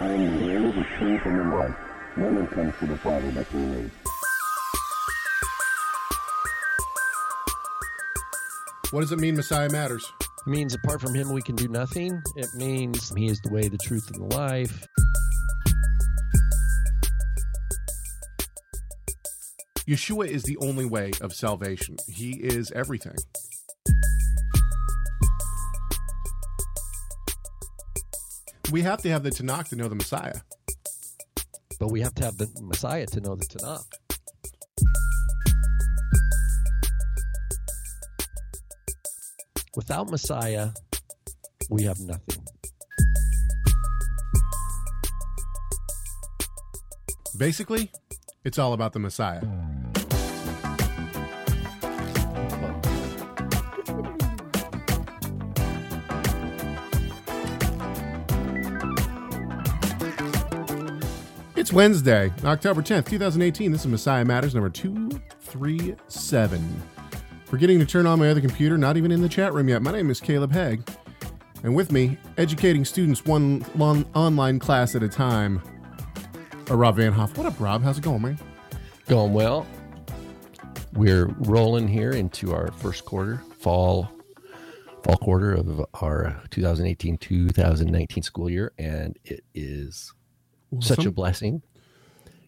I am the way, the truth, and the life. No one comes to the Father but through me. What does it mean Messiah matters? It means apart from him we can do nothing. It means he is the way, the truth, and the life. Yeshua is the only way of salvation. He is everything. We have to have the Tanakh to know the Messiah. But we have to have the Messiah to know the Tanakh. Without Messiah, we have nothing. Basically, it's all about the Messiah. It's Wednesday, October 10th, 2018. This is Messiah Matters number 237. Forgetting to turn on my other computer, not even in the chat room yet. My name is Caleb Hegg. And with me, educating students one long online class at a time, are Rob Van Hoff. What up, Rob? How's it going, man? Going well. We're rolling here into our first quarter, fall fall quarter of our uh, 2018-2019 school year, and it is such a blessing.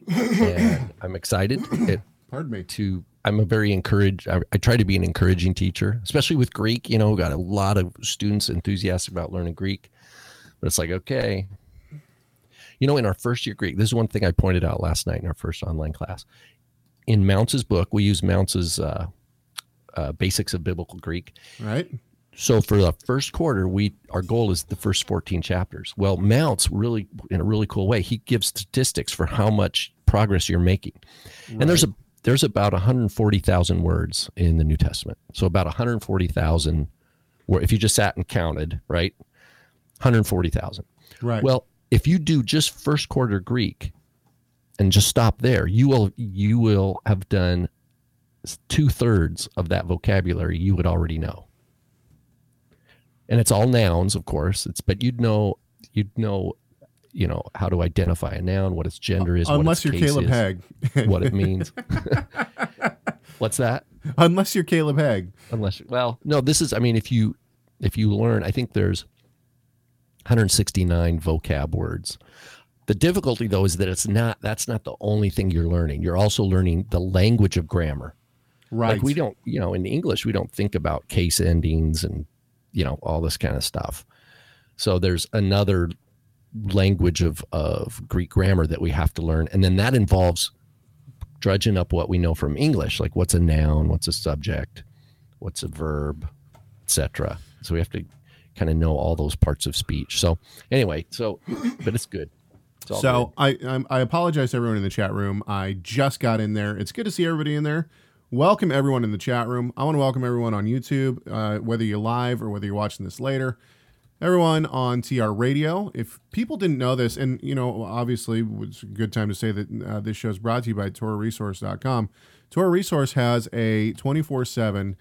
and I'm excited it, Pardon me. to. I'm a very encouraged. I, I try to be an encouraging teacher, especially with Greek. You know, got a lot of students enthusiastic about learning Greek, but it's like okay. You know, in our first year Greek, this is one thing I pointed out last night in our first online class. In Mounce's book, we use Mounce's uh, uh, Basics of Biblical Greek. Right? So for the first quarter, we our goal is the first 14 chapters. Well, Mounce really in a really cool way, he gives statistics for how much progress you're making. And there's a there's about 140,000 words in the New Testament. So about 140,000 where if you just sat and counted, right? 140,000. Right. Well, if you do just first quarter Greek and just stop there, you will you will have done two thirds of that vocabulary you would already know. And it's all nouns, of course. It's but you'd know you'd know, you know, how to identify a noun, what its gender is, what Unless you're Caleb is, Hegg. what it means. What's that? Unless you're Caleb Hegg. unless well no this is i mean if you if you learn i think there's 169 vocab words the difficulty though is that it's not that's not the only thing you're learning you're also learning the language of grammar Right. like we don't you know in english we don't think about case endings and you know all this kind of stuff so there's another language of of greek grammar that we have to learn and then that involves drudging up what we know from english like what's a noun what's a subject what's a verb etc so we have to kind of know all those parts of speech so anyway so but it's good It's all So I I'm, I apologize to everyone in the chat room. I just got in there. It's good to see everybody in there. Welcome everyone in the chat room. I want to welcome everyone on YouTube, uh, whether you're live or whether you're watching this later. Everyone on TR Radio. If people didn't know this, and you know, obviously, it's a good time to say that uh, this show is brought to you by TorahResource.com. Torah Resource has a 24 7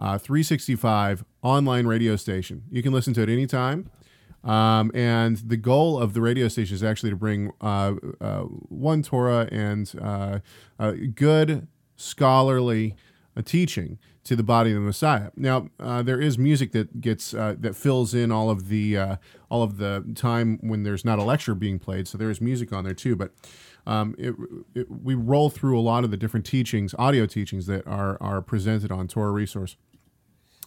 uh, 365 online radio station. You can listen to it anytime. Um, and the goal of the radio station is actually to bring uh, uh, one Torah and uh, good scholarly uh, teaching to the body of the Messiah. Now, uh, there is music that gets uh, that fills in all of the uh, all of the time when there's not a lecture being played. So there is music on there too, but. Um, it, it, we roll through a lot of the different teachings, audio teachings that are are presented on Torah Resource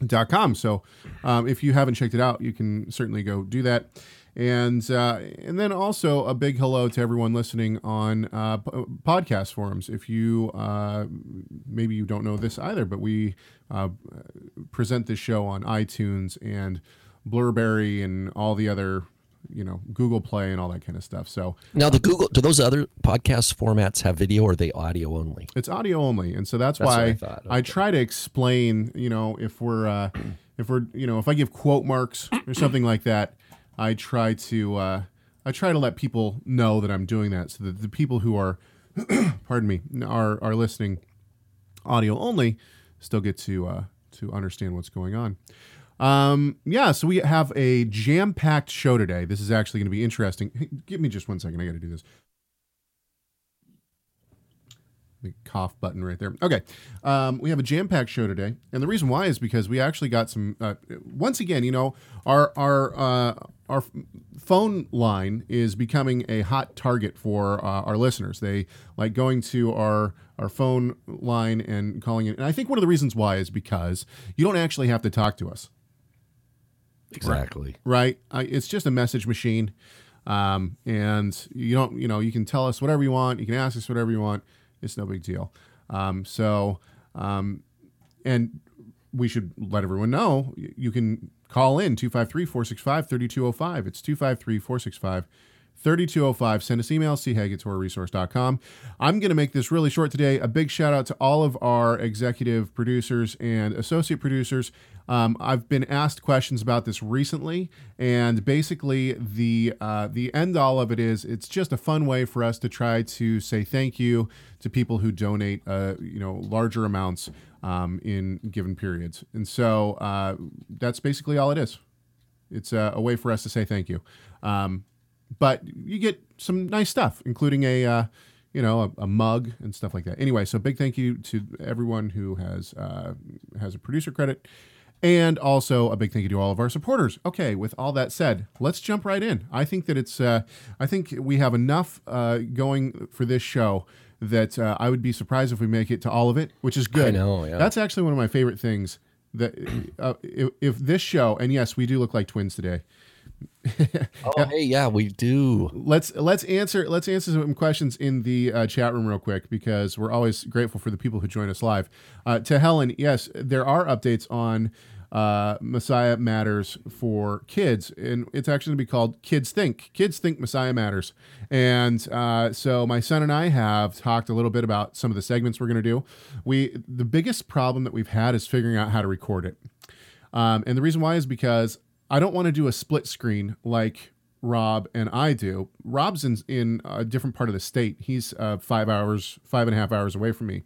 dot com. So um, if you haven't checked it out, you can certainly go do that. And uh, and then also a big hello to everyone listening on uh, p- podcast forums. If you uh, maybe you don't know this either, but we uh, present this show on iTunes and Blubrry and all the other you know Google Play and all that kind of stuff. So now the google do those other podcast formats have video or are they audio only It's audio only, and so that's, That's why I thought. I try to explain. You know, if we're uh, if we're you know if I give quote marks or something like that, I try to uh, I try to let people know that I'm doing that, so that the people who are pardon me are are listening audio only still get to uh, to understand what's going on. Um, yeah, so we have a jam packed show today. This is actually going to be interesting. Give me just one second. I got to do this. The cough button right there. Okay. Um, we have a jam packed show today. And the reason why is because we actually got some, uh, once again, you know, our, our, uh, our phone line is becoming a hot target for uh, our listeners. They like going to our our phone line and calling it. And I think one of the reasons why is because you don't actually have to talk to us Exactly. right? I, it's just a message machine, um, and you don't, you know, you can tell us whatever you want. You can ask us whatever you want. It's no big deal. Um, so, um, and we should let everyone know you can call in 253-465-3205. It's 253-465 3205. Send us email, chag. I'm going to make this really short today. A big shout out to all of our executive producers and associate producers. Um, I've been asked questions about this recently, and basically the uh, the end all of it is it's just a fun way for us to try to say thank you to people who donate, uh, you know, larger amounts um, in given periods, and so uh, that's basically all it is. It's a, a way for us to say thank you. Um, but you get some nice stuff, including a uh, you know a, a mug and stuff like that. Anyway, so big thank you to everyone who has uh, has a producer credit, and also a big thank you to all of our supporters. Okay, with all that said, let's jump right in. I think that it's uh, I think we have enough uh, going for this show that uh, I would be surprised if we make it to all of it, which is good. I know, yeah. That's actually one of my favorite things. That uh, if, if this show, and yes, we do look like twins today. Oh, hey, yeah, we do. let's let's answer let's answer some questions in the uh, chat room real quick because we're always grateful for the people who join us live. Uh, to Helen, yes, there are updates on uh, Messiah Matters for kids, and it's actually going to be called Kids Think. Kids Think Messiah Matters, and uh, so my son and I have talked a little bit about some of the segments we're going to do. We the biggest problem that we've had is figuring out how to record it. Um, and the reason why is because I don't want to do a split screen like Rob and I do. Rob's in, in a different part of the state. He's uh, five hours, five and a half hours away from me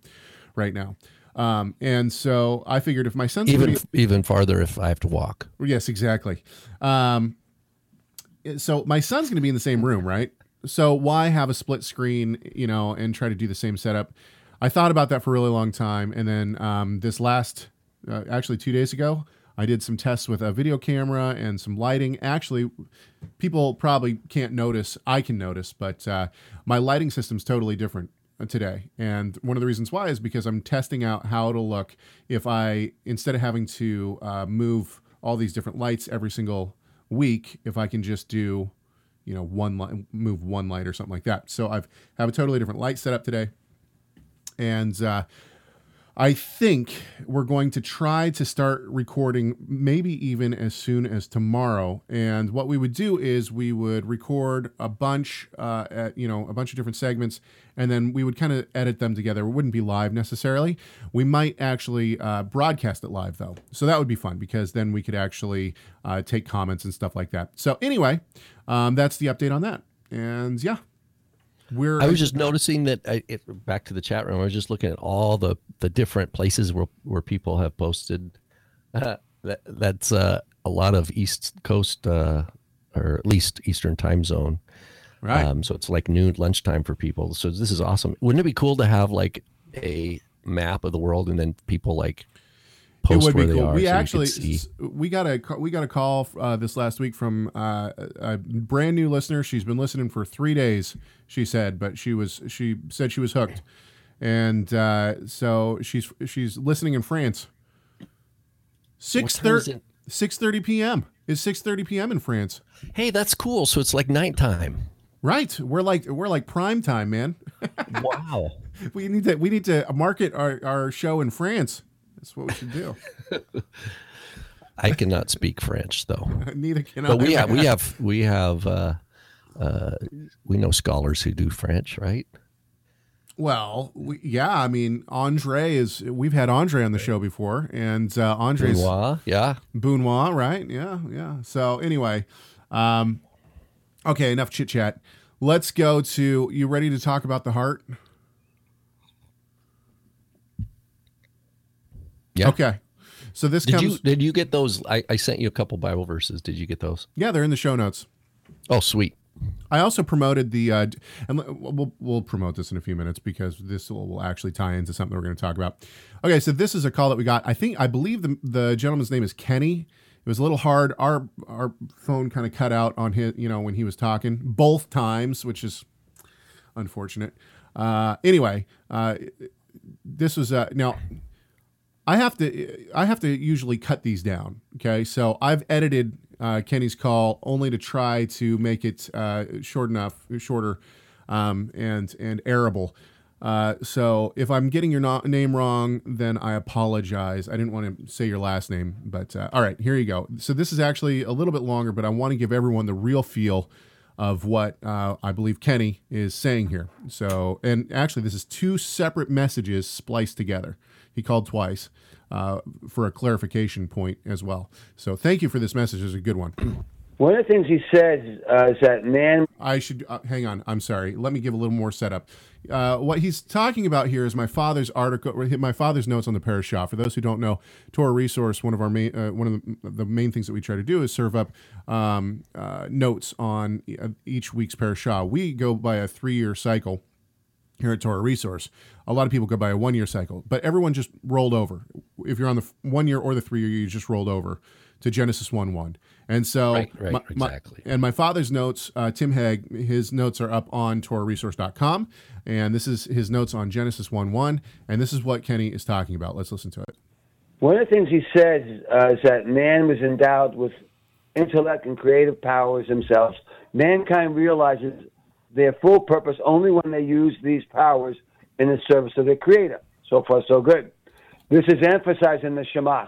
right now. Um, and so I figured if my son's Even be- even farther if I have to walk. Yes, exactly. Um, so my son's going to be in the same room, right? So why have a split screen, you know, and try to do the same setup? I thought about that for a really long time, and then um, this last, uh, actually two days ago, I did some tests with a video camera and some lighting. Actually, people probably can't notice. I can notice, but uh, my lighting system's totally different today. And one of the reasons why is because I'm testing out how it'll look if I, instead of having to uh, move all these different lights every single week, if I can just do, you know, one light, move one light or something like that. So I've have a totally different light setup today, and uh, I think we're going to try to start recording maybe even as soon as tomorrow. And what we would do is we would record a bunch, uh, at, you know, a bunch of different segments, and then we would kind of edit them together. It wouldn't be live necessarily. We might actually uh, broadcast it live though, so that would be fun because then we could actually uh, take comments and stuff like that. So anyway, um, that's the update on that. And yeah, we're I was just noticing that I, it, back to the chat room. I was just looking at all the the different places where where people have posted. Uh, that that's uh, a lot of East Coast uh, or at least Eastern Time Zone. right. Um, so it's like noon lunchtime for people. So this is awesome. Wouldn't it be cool to have like a map of the world and then people like post it would where be they cool. are? We so you could actually see? we got a ca- we got a call uh, this last week from uh, a a brand new listener. She's been listening for three days. She said, but she was she said she was hooked, and uh, so she's she's listening in France. Six time is thirty it? six thirty p.m. is six thirty p.m. in France. Hey, that's cool. So it's like nighttime. Right, we're like we're like prime time, man. wow. we need to we need to market our, our show in France. That's what we should do. I cannot speak French though. Neither can I. but we have we have we have uh, uh, we know scholars who do French, right? Well, we, yeah, I mean, Andre is. We've had Andre on the show before, and uh, Andre's Benoit, yeah. Benoit, right? Yeah, yeah. So anyway, um, okay, enough chit chat. Let's go to. You ready to talk about the heart? Yeah. Okay. So this Did comes. you did you get those? I, I sent you a couple Bible verses. Did you get those? yeah, they're in the show notes. Oh, sweet. I also promoted the, uh, and we'll, we'll promote this in a few minutes because this will, will actually tie into something we're going to talk about. Okay, so this is a call that we got. I think, I believe the, the gentleman's name is Kenny. It was a little hard. Our our phone kind of cut out on his, you know, when he was talking both times, which is unfortunate. Uh, anyway, uh, this was uh, now. I have to I have to usually cut these down. Okay, so I've edited uh, Kenny's call only to try to make it uh, short enough, shorter, um, and and airable. Uh, so if I'm getting your no- name wrong, then I apologize. I didn't want to say your last name, but uh, all right, here you go. So this is actually a little bit longer, but I want to give everyone the real feel of what uh, I believe Kenny is saying here. So, and actually, this is two separate messages spliced together. He called twice uh, for a clarification point as well. So, thank you for this message. It's a good one. One of the things he says uh, is that man I should uh, hang on. I'm sorry. Let me give a little more setup. Uh, what he's talking about here is my father's article, my father's notes on the parish shop. For those who don't know, Torah Resource, one of our main, uh, one of the, the main things that we try to do is serve up um, uh, notes on uh, each week's parish shop. We go by a three-year cycle here at Torah Resource. A lot of people go by a one-year cycle, but everyone just rolled over. If you're on the one year or the three year, you just rolled over to Genesis one one. And so, Right, right, my- my- and my father's notes, uh, Tim Hegg, his notes are up on TorahResource.com, and this is his notes on Genesis one one, and this is what Kenny is talking about. Let's listen to it. One of the things he says uh, is that man was endowed with intellect and creative powers themselves. Mankind realizes their full purpose only when they use these powers in the service of their Creator. So far, so good. This is emphasized in the Shema.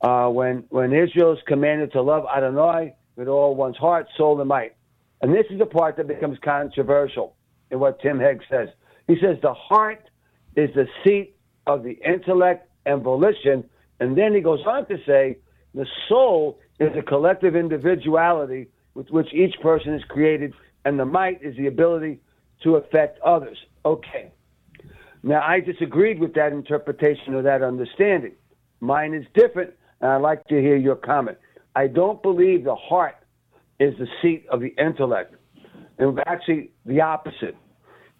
Uh, when when Israel is commanded to love Adonai with all one's heart, soul, and might. And this is the part that becomes controversial in what Tim Hegg says. He says the heart is the seat of the intellect and volition. And then he goes on to say the soul is a collective individuality with which each person is created, and the might is the ability to affect others. Okay. Now, I disagreed with that interpretation or that understanding. Mine is different, and I'd like to hear your comment. I don't believe the heart is the seat of the intellect. And actually, the opposite.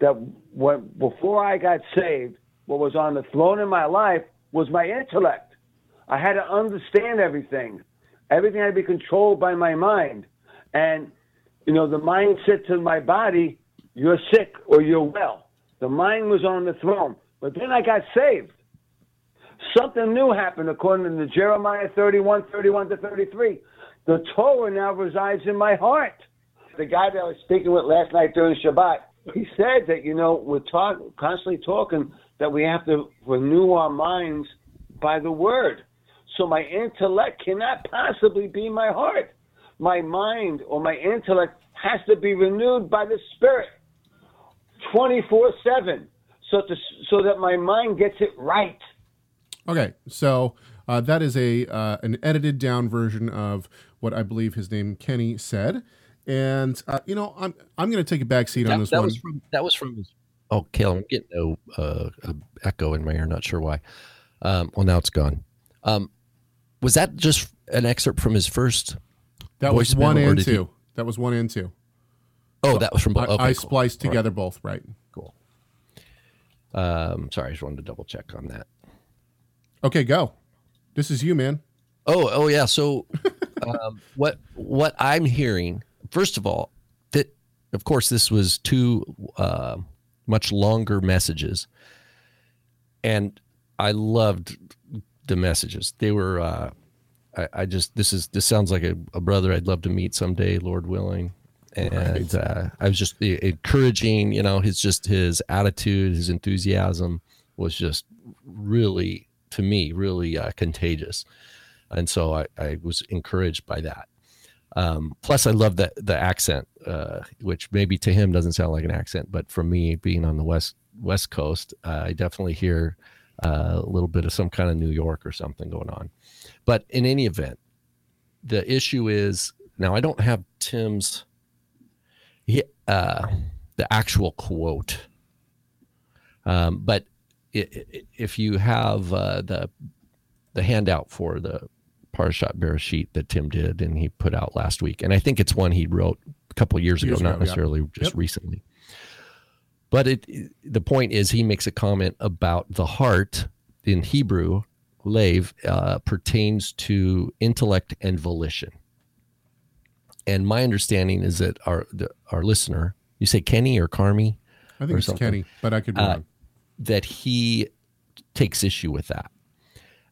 That when, before I got saved, what was on the throne in my life was my intellect. I had to understand everything. Everything had to be controlled by my mind. And, you know, the mind said to my body, you're sick or you're well. The mind was on the throne. But then I got saved. Something new happened according to Jeremiah 31, 31 to 33. The Torah now resides in my heart. The guy that I was speaking with last night during Shabbat, he said that, you know, we're talk, constantly talking that we have to renew our minds by the word. So my intellect cannot possibly be my heart. My mind or my intellect has to be renewed by the Spirit 24 7 so, to, so that my mind gets it right. Okay, so uh, that is a uh, an edited down version of what I believe his name Kenny said, and uh, you know I'm I'm going to take a back seat on this that one. was from that was from. Oh, Caleb, I'm getting a, uh, a echo in my ear. Not sure why. Um, well, now it's gone. Um, was that just an excerpt from his first? that was one and did he- two. That was one and two. Oh, that was from. I, both. Okay, I cool. spliced All right, together both. Right. cool. Um, sorry, I just wanted to double check on that. Okay, go. This is you, man. Oh, oh yeah. So, um, what what I'm hearing, first of all, that of course this was two uh, much longer messages, and I loved the messages. They were. Uh, I, I just this is this sounds like a, a brother I'd love to meet someday, Lord willing. And Right. uh, I was just encouraging, you know, his just his attitude, his enthusiasm was just really, to me, really uh, contagious and so I, I was encouraged by that. Um, plus, I love that the accent, uh, which maybe to him doesn't sound like an accent, but for me, being on the west west coast, uh, I definitely hear uh, a little bit of some kind of New York or something going on. But in any event, the issue is now I don't have Tim's he, uh, the actual quote, um, but i i if you have uh, the the handout for the Parashat Bereshit that Tim did and he put out last week, and I think it's one he wrote a couple of years, Years ago, ago, not yeah. necessarily just Yep. recently. But it the point is he makes a comment about the heart in Hebrew, lave, uh, pertains to intellect and volition. And my understanding is that our the, our listener, you say Kenny or Carmi, I think it's something. Kenny, but I could be Uh, wrong. that he takes issue with that.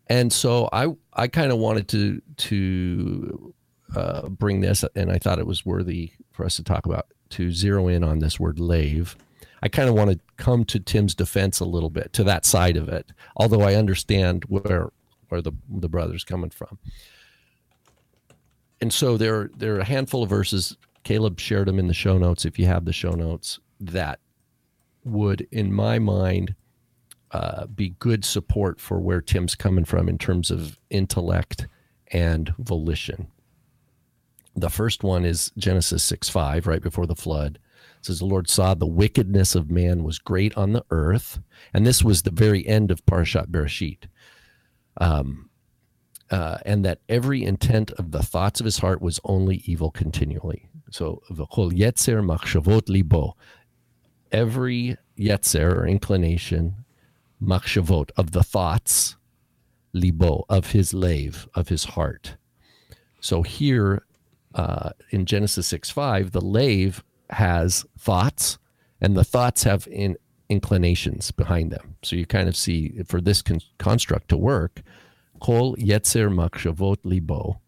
And so I I kind of wanted to to uh, bring this, and I thought it was worthy for us to talk about to zero in on this word lave. I kind of want to come to Tim's defense a little bit to that side of it, although I understand where where the the brother's coming from. And so there there are a handful of verses. Caleb shared them in the show notes. If you have the show notes, that would, in my mind, uh, be good support for where Tim's coming from in terms of intellect and volition. The first one is Genesis 6 5, right before the flood. It says, The Lord saw the wickedness of man was great on the earth. And this was the very end of Parashat Bereshit. Um, uh, and that every intent of the thoughts of his heart was only evil continually. So, v'chol yetzer machshavot libo, every yetzer or inclination, machshavot of the thoughts, libo of his lave of his heart. So here uh, in Genesis six five, the lave has thoughts, and the thoughts have in, inclinations behind them. So you kind of see for this con- construct to work, kol yetzer machshavot libo,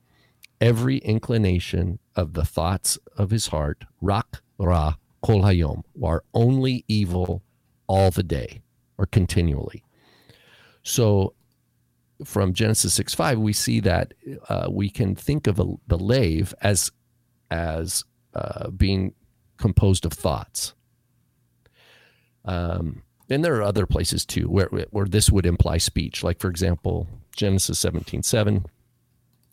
every inclination of the thoughts of his heart, rak ra kol hayom, are only evil all the day or continually. So from Genesis 6 5, we see that uh, we can think of a, the lave as, as uh, being composed of thoughts. Um, and there are other places too where, where this would imply speech. Like, for example, Genesis 17 7,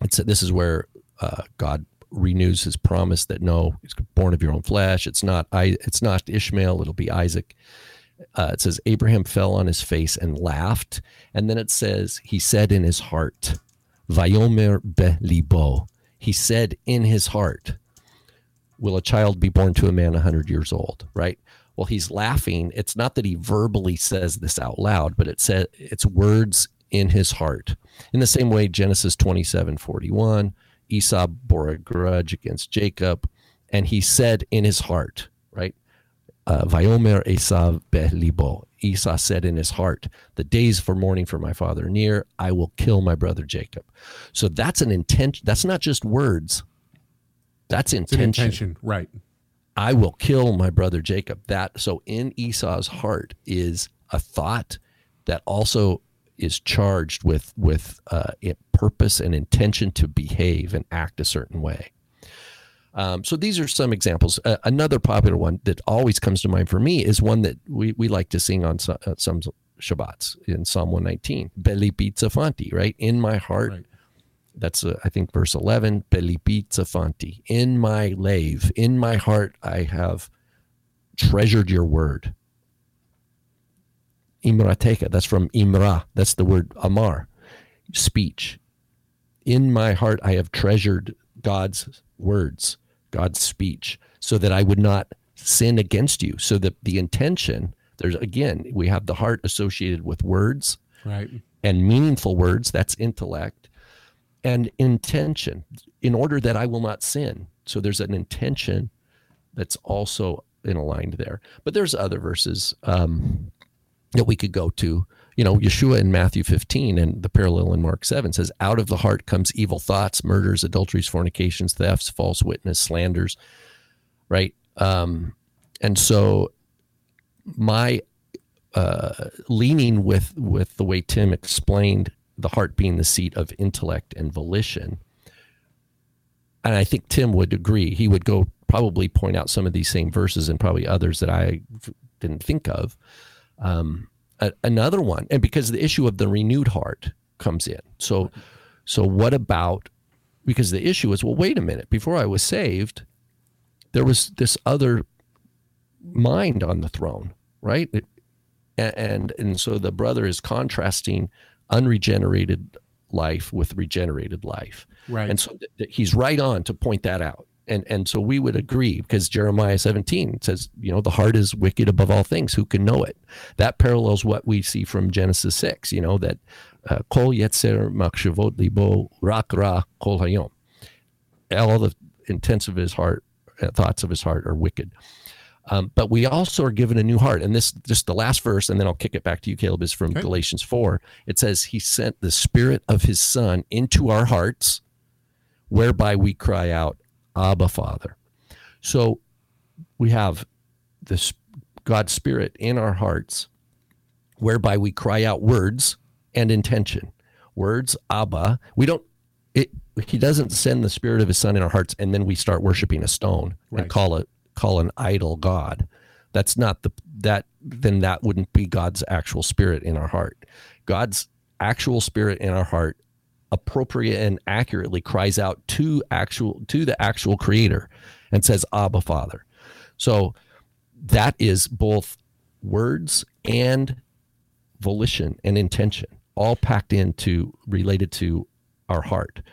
it's, this is where uh, God renews his promise that no, it's born of your own flesh. It's not I. It's not Ishmael. It'll be Isaac. Uh, it says Abraham fell on his face and laughed, and then it says he said in his heart, "Vayomer belibo." He said in his heart, "Will a child be born to a man a hundred years old?" Right. Well, he's laughing. It's not that he verbally says this out loud, but it said it's words in his heart. In the same way, Genesis twenty-seven forty-one. Esau bore a grudge against Jacob, and he said in his heart, right? Uh, Vayomer Esav belibo. Esau said in his heart, "The days for mourning for my father are near. I will kill my brother Jacob." So that's an intention. That's not just words. That's intention. intention, right? I will kill my brother Jacob. That so in Esau's heart is a thought that also is charged with with uh, purpose and intention to behave and act a certain way. Um, so these are some examples. Uh, another popular one that always comes to mind for me is one that we, we like to sing on so, uh, some Shabbats in Psalm 119. B'libi tzafanti, right? In my heart, Right. that's uh, I think verse 11 B'libi tzafanti in my lave in my heart I have treasured your word Imrateka that's from Imra that's the word Amar speech in my heart I have treasured God's words God's speech so that I would not sin against you so that the intention there's again we have the heart associated with words Right. and meaningful words that's intellect and intention in order that I will not sin. So there's an intention that's also in aligned there. But there's other verses um, that we could go to. You know, Yeshua in Matthew 15 and the parallel in Mark 7 says, Out of the heart comes evil thoughts, murders, adulteries, fornications, thefts, false witness, slanders, right? Um, and so my uh, leaning with with the way Tim explained the heart being the seat of intellect and volition. And I think Tim would agree. He would go probably point out some of these same verses and probably others that I didn't think of. Um, a- another one, and because the issue of the renewed heart comes in. So, so what about? Because the issue is, well, wait a minute. Before I was saved, there was this other mind on the throne, right? It- and and so the brother is contrasting unregenerated life with regenerated life. Right. And so th- th- he's right on to point that out. And and so we would agree because Jeremiah 17 says, you know, the heart is wicked above all things. Who can know it? That parallels what we see from Genesis 6, you know, that uh, kol yetzer machshavot libo rak ra kol hayom. All the intents of his heart, uh, thoughts of his heart are wicked. Um, but we also are given a new heart. And this, just the last verse, and then I'll kick it back to you, Caleb, is from Okay. Galatians 4. It says, He sent the Spirit of His Son into our hearts, whereby we cry out, Abba, Father. So we have this God's Spirit in our hearts, whereby we cry out words and intention. Words, Abba. We don't, it, He doesn't send the Spirit of His Son in our hearts and then we start worshiping a stone Right. and call it, call an idol God. That's not the, that, then that wouldn't be God's actual spirit in our heart. God's actual spirit in our heart appropriate and accurately cries out to actual to the actual creator and says abba father. So that is both words and volition and intention all packed into related to our heart.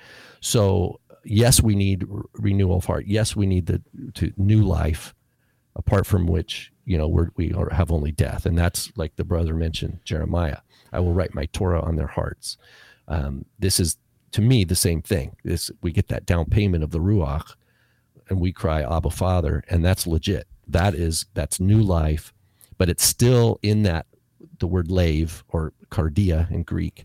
So yes we need renewal of heart. Yes we need the to new life apart from which you know we're, we are, have only death. And that's like the brother mentioned jeremiah i will write my torah on their hearts um, this is to me the same thing this we get that down payment of the ruach and we cry abba father and that's legit that is that's new life but it's still in that the word lave or cardia in greek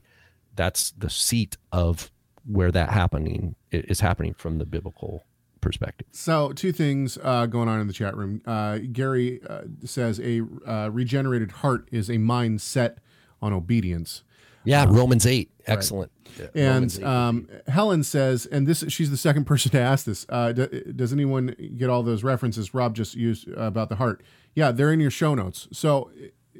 that's the seat of where that happening is happening from the biblical perspective So, two things uh, going on in the chat room. Uh, Gary uh, says a uh, regenerated heart is a mind set on obedience. Yeah romans 8 excellent Yeah, And 8. um, Helen says, and this she's the second person to ask this. Uh, d- does anyone get all those references Rob just used uh, about the heart? Yeah, they're in your show notes. So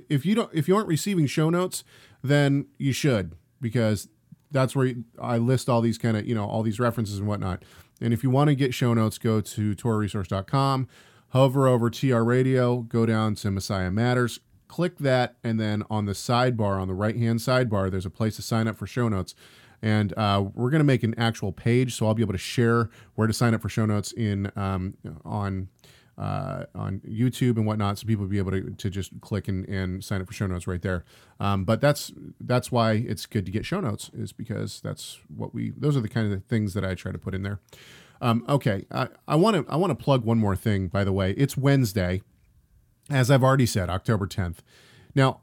if you don't, if you aren't receiving show notes, then you should because that's where I list all these kind of you know all these references and whatnot. And if you want to get show notes, go to TorahResource.com, hover over TR Radio, go down to Messiah Matters, click that, and then on the sidebar, on the right hand sidebar, there's a place to sign up for show notes. And uh, we're going to make an actual page, so I'll be able to share where to sign up for show notes in um, on uh, on YouTube and whatnot, so people will be able to, to just click and, and sign up for show notes right there. Um, but that's that's why it's good to get show notes, is because that's what we those are the kind of things that I try to put in there. Um, okay, I want to I want to plug one more thing. By the way, it's Wednesday, as I've already said, October 10th. Now,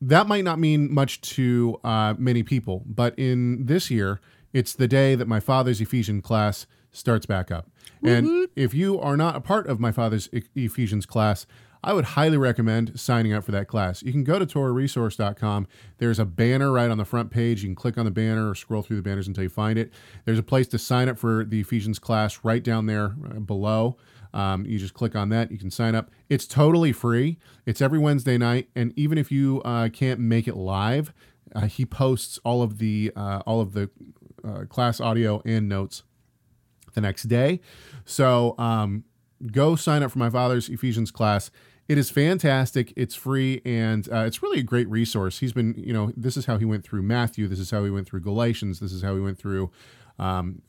that might not mean much to uh, many people, but in this year, it's the day that my father's Ephesian class starts back up. And if you are not a part of my father's Ephesians class, I would highly recommend signing up for that class. You can go to TorahResource.com. There's a banner right on the front page. You can click on the banner or scroll through the banners until you find it. There's a place to sign up for the Ephesians class right down there uh, below. Um, you just click on that. You can sign up. It's totally free. It's every Wednesday night, and even if you uh, can't make it live, uh, he posts all of the uh, all of the uh, class audio and notes the next day. So um, go sign up for my father's Ephesians class. It is fantastic. It's free and uh, it's really a great resource. He's been, you know, this is how he went through Matthew. This is how he went through Galatians. This is how he went through. Um,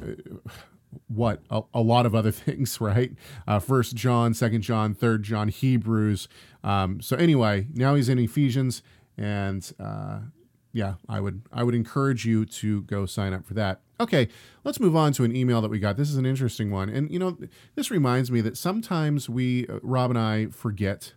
what a, a lot of other things right uh, first john second john third john hebrews um, so anyway now he's in ephesians and uh, yeah i would i would encourage you to go sign up for that okay let's move on to an email that we got this is an interesting one and you know this reminds me that sometimes we uh, rob and i forget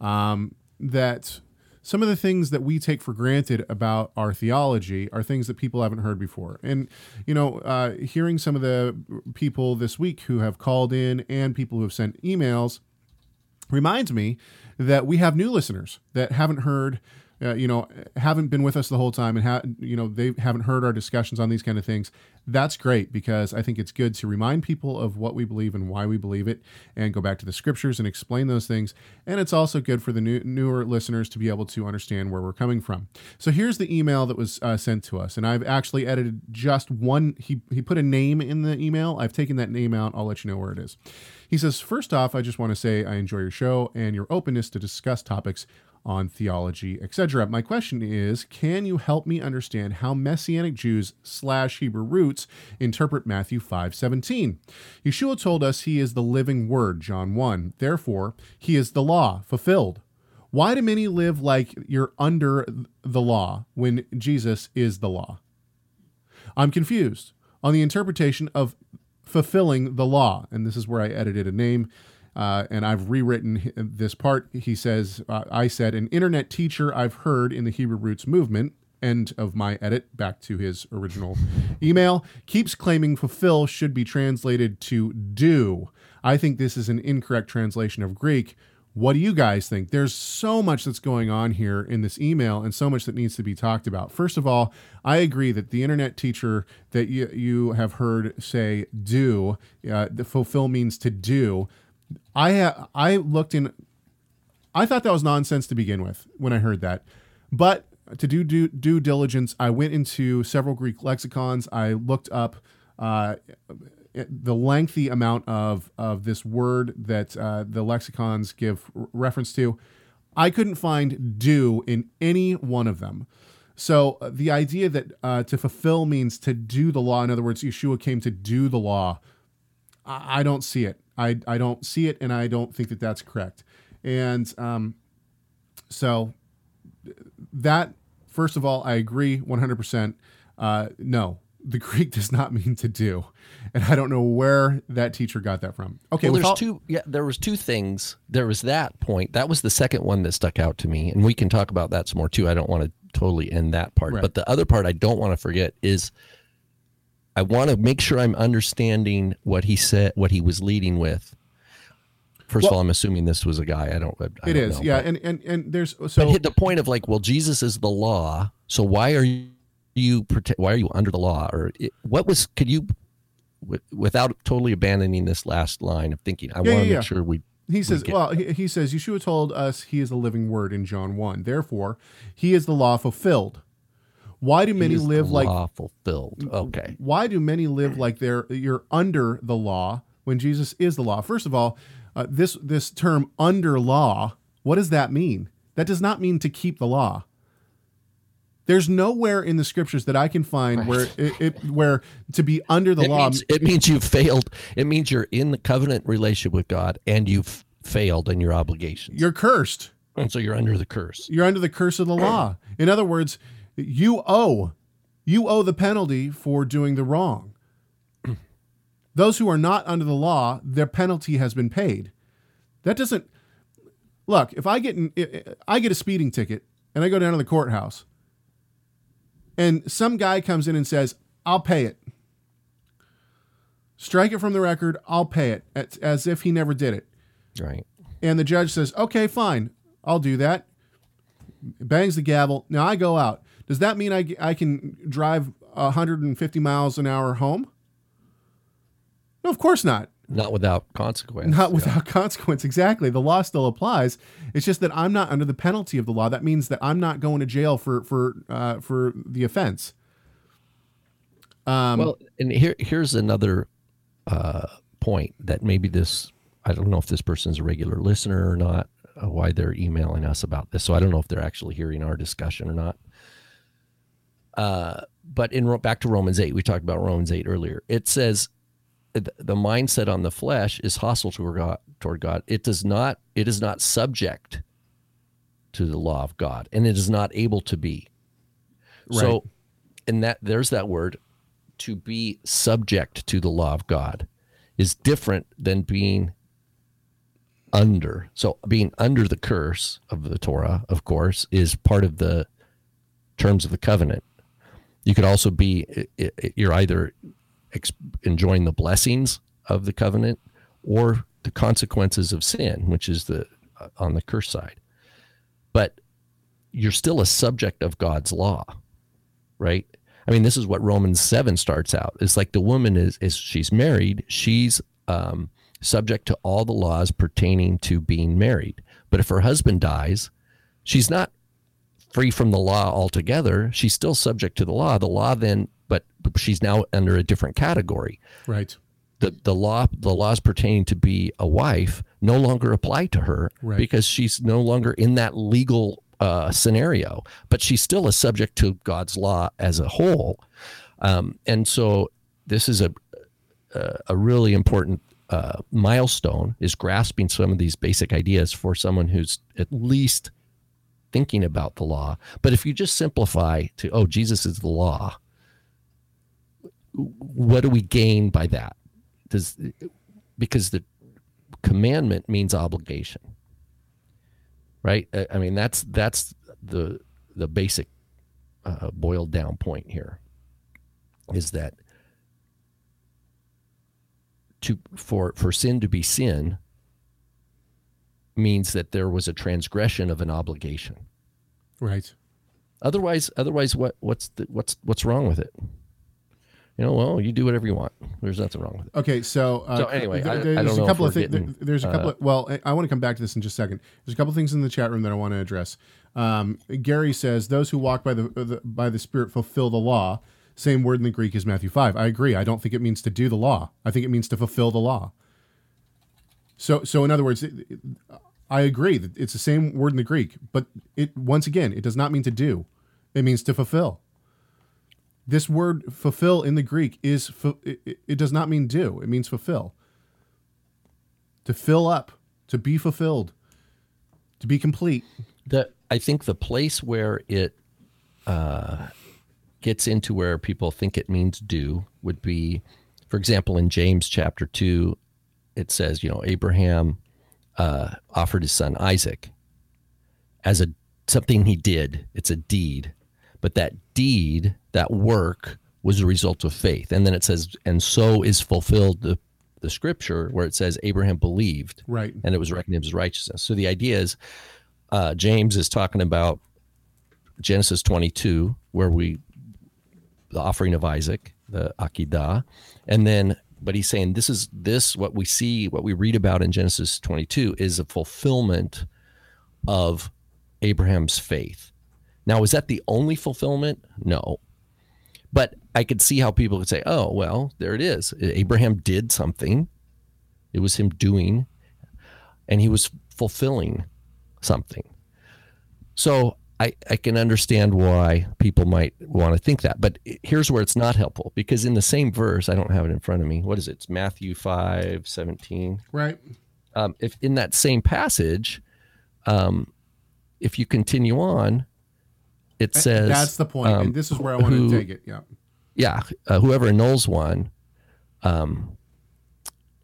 um, that some of the things that we take for granted about our theology are things that people haven't heard before. And, you know, uh, hearing some of the people this week who have called in and people who have sent emails reminds me that we have new listeners that haven't heard. Uh, you know, haven't been with us the whole time, and ha- you know they haven't heard our discussions on these kind of things. That's great because I think it's good to remind people of what we believe and why we believe it, and go back to the scriptures and explain those things. And it's also good for the new, newer listeners to be able to understand where we're coming from. So here's the email that was uh, sent to us, and I've actually edited just one. He he put a name in the email. I've taken that name out. I'll let you know where it is. He says, First off, I just want to say I enjoy your show and your openness to discuss topics on theology, etc. My question is Can you help me understand how Messianic Jews slash Hebrew roots interpret Matthew 5 17? Yeshua told us he is the living word, John 1. Therefore, he is the law fulfilled. Why do many live like you're under the law when Jesus is the law? I'm confused on the interpretation of fulfilling the law. And this is where I edited a name. Uh, and I've rewritten this part. He says, uh, I said, an internet teacher I've heard in the Hebrew Roots movement, end of my edit, back to his original email, keeps claiming fulfill should be translated to do. I think this is an incorrect translation of Greek. What do you guys think? There's so much that's going on here in this email and so much that needs to be talked about. First of all, I agree that the internet teacher that you, you have heard say do, uh, the fulfill means to do. I ha- I looked in, I thought that was nonsense to begin with when I heard that. But to do due, due diligence, I went into several Greek lexicons. I looked up uh, the lengthy amount of of this word that uh, the lexicons give reference to, I couldn't find do in any one of them. So uh, the idea that uh, to fulfill means to do the law, in other words, Yeshua came to do the law, I, I don't see it. I, I don't see it, and I don't think that that's correct. And um, so that, first of all, I agree 100%. Uh, no, the Greek does not mean to do, and I don't know where that teacher got that from. Okay, well, there's all- two. Yeah, there was two things. There was that point. That was the second one that stuck out to me, and we can talk about that some more too. I don't want to totally end that part, Right. but the other part I don't want to forget is I want to make sure I'm understanding what he said, what he was leading with. First of all, I'm assuming this was a guy. I don't. I It don't is, know, yeah, but- and and and there's but so hit the point of like, well, Jesus is the law, so why are you you? Why are you under the law? Or it, what was? Could you, wi- without totally abandoning this last line of thinking, I Yeah, want to yeah, make yeah. sure we. He says, get- well, he, he says, Yeshua told us he is a living word in John 1. Therefore, he is the law fulfilled. Why do many live like law fulfilled? Okay, why do many live like they're you're under the law when Jesus is the law? First of all, uh, this this term under law, what does that mean? That does not mean to keep the law. There's nowhere in the scriptures that I can find where it, it where to be under the it law means, it means you've failed. It means you're in the covenant relationship with God and you've failed in your obligations, you're cursed. and so you're under the curse. You're under the curse of the law. In other words, you owe you owe the penalty for doing the wrong. Those who are not under the law, their penalty has been paid. That doesn't look. If I get I get a speeding ticket and I go down to the courthouse, and some guy comes in and says, "I'll pay it." Strike it from the record. I'll pay it, as, as if he never did it. Right. And the judge says, okay, fine, I'll do that. Bangs the gavel. Now I go out. Does that mean I, I can drive 150 miles an hour home? No, of course not. Not without consequence. Not without consequence. Exactly. The law still applies. It's just that I'm not under the penalty of the law. That means that I'm not going to jail for for uh, for the offense. Um, well, and here here's another uh, point that maybe this I don't know if this person's a regular listener or not. Uh, why they're emailing us about this, so I don't know if they're actually hearing our discussion or not. Uh, but in back to Romans eight, we talked about Romans eight earlier. It says the mindset on the flesh is hostile toward God. Toward God, it does not. It is not subject to the law of God, and it is not able to be. Right. So, and that there's that word to be subject to the law of God is different than being under. So being under the curse of the Torah, of course, is part of the terms of the covenant. You could also be you're either enjoying the blessings of the covenant or the consequences of sin, which is the uh, on the curse side. But you're still a subject of God's law, right? I mean, this is what Romans seven starts out. It's like the woman is is she's married, she's um, subject to all the laws pertaining to being married. But if her husband dies, she's not free from the law altogether. She's still subject to the law. The law then, but she's now under a different category right. the the law the laws pertaining to be a wife no longer apply to her Right. because she's no longer in that legal uh, scenario, but she still is subject to God's law as a whole. Um, and so this is a a, a really important uh, milestone is grasping some of these basic ideas for someone who's at least thinking about the law. But if you just simplify to, oh, Jesus is the law, what do we gain by that? Does because the commandment means obligation, right? I mean, that's that's the the basic uh, boiled down point here is that to for for sin to be sin means that there was a transgression of an obligation. Right. Otherwise, otherwise, what what's the, what's what's wrong with it? You know, well, you do whatever you want. There's nothing wrong with it. Okay, so, uh, So anyway, I- I there's a couple of things. getting, There's a couple. uh, of, well, I, want to come back to this in just a second. There's a couple of things in the chat room that I want to address. Um, Gary says those who walk by the, the by the Spirit fulfill the law. Same word in the Greek as Matthew five. I agree. I don't think it means to do the law. I think it means to fulfill the law. So, so in other words, I agree that it's the same word in the Greek, but it once again, it does not mean to do. It means to fulfill. This word fulfill in the Greek is fu- it, it- does not mean do. It means fulfill. To fill up, to be fulfilled, to be complete. The I think the place where it uh, gets into where people think it means do would be, for example, in James chapter two, it says, you know, Abraham uh, offered his son Isaac as a something he did. It's a deed, but that deed, that work, was a result of faith. And then it says, and so is fulfilled the the scripture where it says Abraham believed Right. and it was reckoned as righteousness. So the idea is, uh, James is talking about Genesis 22, where we the offering of Isaac, the Akedah, and then but he's saying this is this what we see, what we read about in Genesis 22 is a fulfillment of Abraham's faith. Now, is that the only fulfillment? No. But I could see how people could say, oh, well, there it is. Abraham did something. It was him doing, and he was fulfilling something. So I, I can understand why people might want to think that. But here's where it's not helpful because in the same verse, I don't have it in front of me. What is it? It's Matthew 5 17 Right. um, if in that same passage, um, if you continue on, it says That's the point. um, and this is where I want who- to take it. Yeah. yeah, uh, whoever annuls one, um,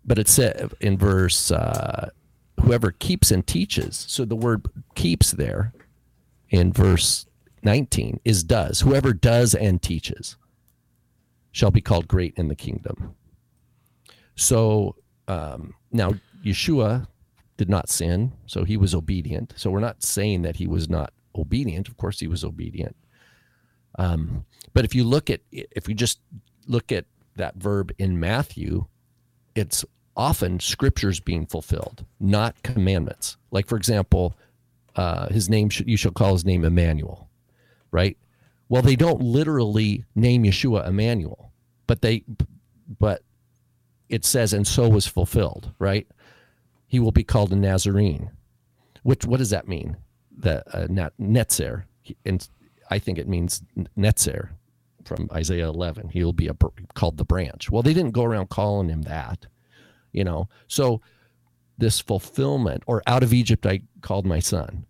but it said in verse, uh, whoever keeps and teaches. So the word keeps there in verse 19 is does. Whoever does and teaches shall be called great in the kingdom. So um, now Yeshua did not sin, so he was obedient. So we're not saying that he was not obedient. Of course, he was obedient. Um, but if you look at if you just look at that verb in Matthew, it's often scriptures being fulfilled, not commandments. Like for example, uh, his name sh- you shall call his name Emmanuel, right? Well, they don't literally name Yeshua Emmanuel, but they but it says and so was fulfilled, right? He will be called a Nazarene. Which what does that mean? The uh, nat- netzer, and I think it means netzer from Isaiah 11. He'll be a, called the branch. Well, they didn't go around calling him that, you know. So this fulfillment, or out of Egypt I called my son,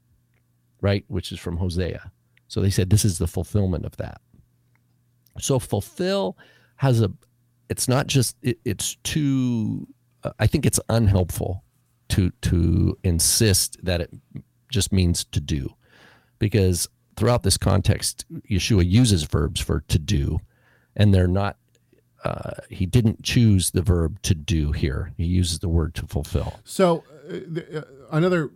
right, which is from Hosea. So they said this is the fulfillment of that. So fulfill has a. It's not just. It, it's too. Uh, I think it's unhelpful to to insist that it just means to do, because throughout this context, Yeshua uses verbs for to do, and they're not. Uh, he didn't choose the verb to do here. He uses the word to fulfill. So uh, uh, another,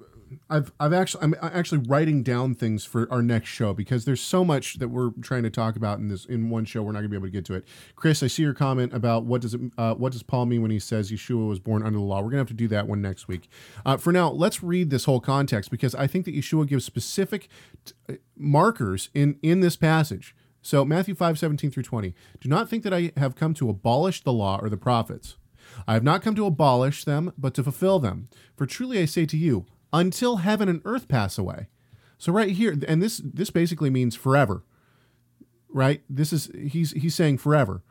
I've I've actually I'm actually writing down things for our next show because there's so much that we're trying to talk about in this in one show. We're not gonna be able to get to it. Chris, I see your comment about what does it uh, what does Paul mean when he says Yeshua was born under the law. We're gonna have to do that one next week. Uh, for now, let's read this whole context because I think that Yeshua gives specific t- markers in in this passage. So Matthew 5, 17 through 20. Do not think that I have come to abolish the law or the prophets. I have not come to abolish them, but to fulfill them. For truly I say to you, until heaven and earth pass away. So right here, and this this basically means forever. Right? This is he's he's saying forever.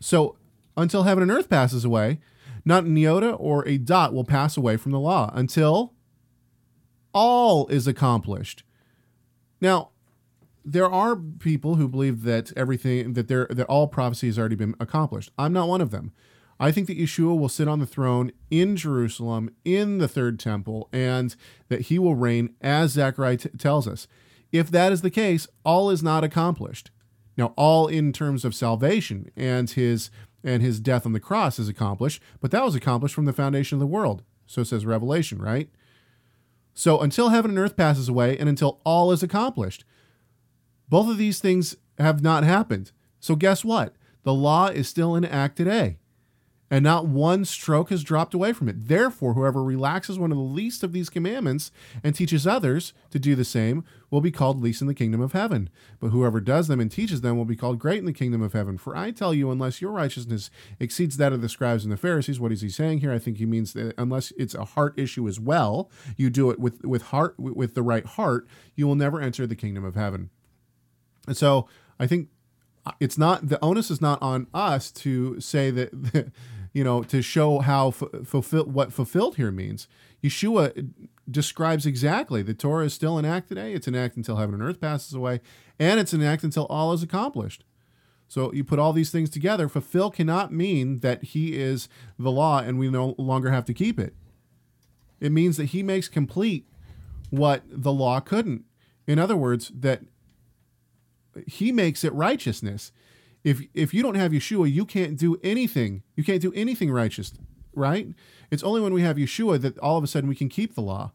So until heaven and earth passes away, not an iota or a dot will pass away from the law until all is accomplished. Now, there are people who believe that everything that there that all prophecy has already been accomplished. I'm not one of them. I think that Yeshua will sit on the throne in Jerusalem in the third temple and that he will reign as Zechariah t- tells us. If that is the case, all is not accomplished. Now, all in terms of salvation and his and his death on the cross is accomplished, but that was accomplished from the foundation of the world. So says Revelation, right? So until heaven and earth passes away and until all is accomplished, both of these things have not happened. So guess what? The law is still in act today and not one stroke has dropped away from it. Therefore, whoever relaxes one of the least of these commandments and teaches others to do the same will be called least in the kingdom of heaven. But whoever does them and teaches them will be called great in the kingdom of heaven. For I tell you, unless your righteousness exceeds that of the scribes and the Pharisees, what is he saying here? I think he means that unless it's a heart issue as well, you do it with with heart with the right heart, you will never enter the kingdom of heaven. And so I think uh, it's not the onus is not on us to say that you know to show how f- fulfill what fulfilled here means. Yeshua describes exactly the torah is still in act today it's in act until heaven and earth passes away and it's in act until all is accomplished. So you put all these things together fulfill cannot mean that he is the law and we no longer have to keep it. It means that he makes complete what the law couldn't. In other words that he makes it righteousness. If if you don't have Yeshua, you can't do anything. You can't do anything righteous, right? It's only when we have Yeshua that all of a sudden we can keep the law,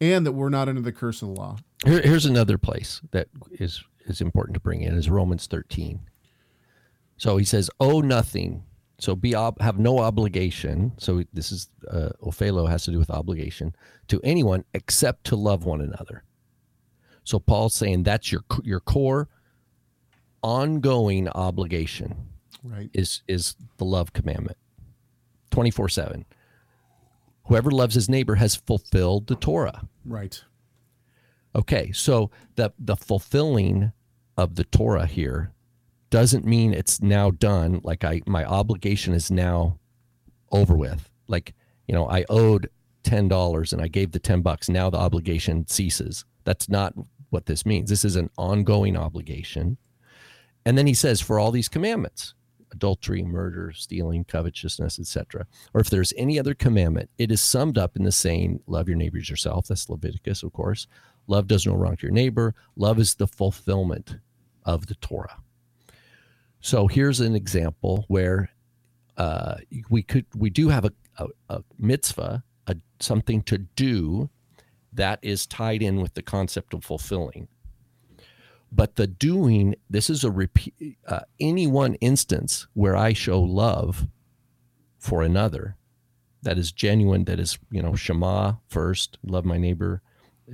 and that we're not under the curse of the law. Here, here's another place that is is important to bring in is Romans 13. So he says, "Oh, nothing." So be ob- have no obligation. So this is uh, Ophelo has to do with obligation to anyone except to love one another. So Paul's saying that's your your core ongoing obligation. Right. Is is the love commandment. 24/7. Whoever loves his neighbor has fulfilled the Torah. Right. Okay, so the the fulfilling of the Torah here doesn't mean it's now done like I my obligation is now over with. Like, you know, I owed $10 and I gave the 10 bucks. Now the obligation ceases. That's not what this means. This is an ongoing obligation. And then he says, for all these commandments, adultery, murder, stealing, covetousness, etc. Or if there's any other commandment, it is summed up in the saying, love your neighbors yourself. That's Leviticus, of course. Love does no wrong to your neighbor. Love is the fulfillment of the Torah. So here's an example where uh, we could we do have a, a, a mitzvah, a, something to do that is tied in with the concept of fulfilling. But the doing, this is a repeat, uh, any one instance where I show love for another that is genuine, that is, you know, Shema first, love my neighbor,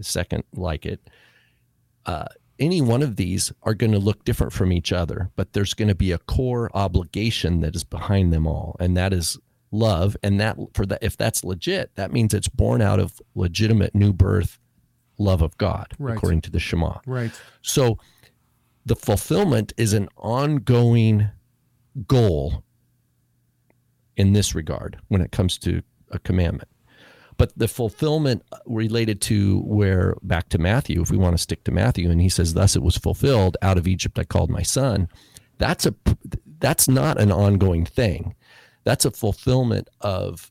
second, like it. Uh, any one of these are going to look different from each other, but there's going to be a core obligation that is behind them all, and that is love and that for that if that's legit that means it's born out of legitimate new birth love of god right. according to the shema. Right. So the fulfillment is an ongoing goal in this regard when it comes to a commandment. But the fulfillment uh, related to where back to matthew if we want to stick to matthew and he says thus it was fulfilled out of egypt i called my son that's a that's not an ongoing thing that's a fulfillment of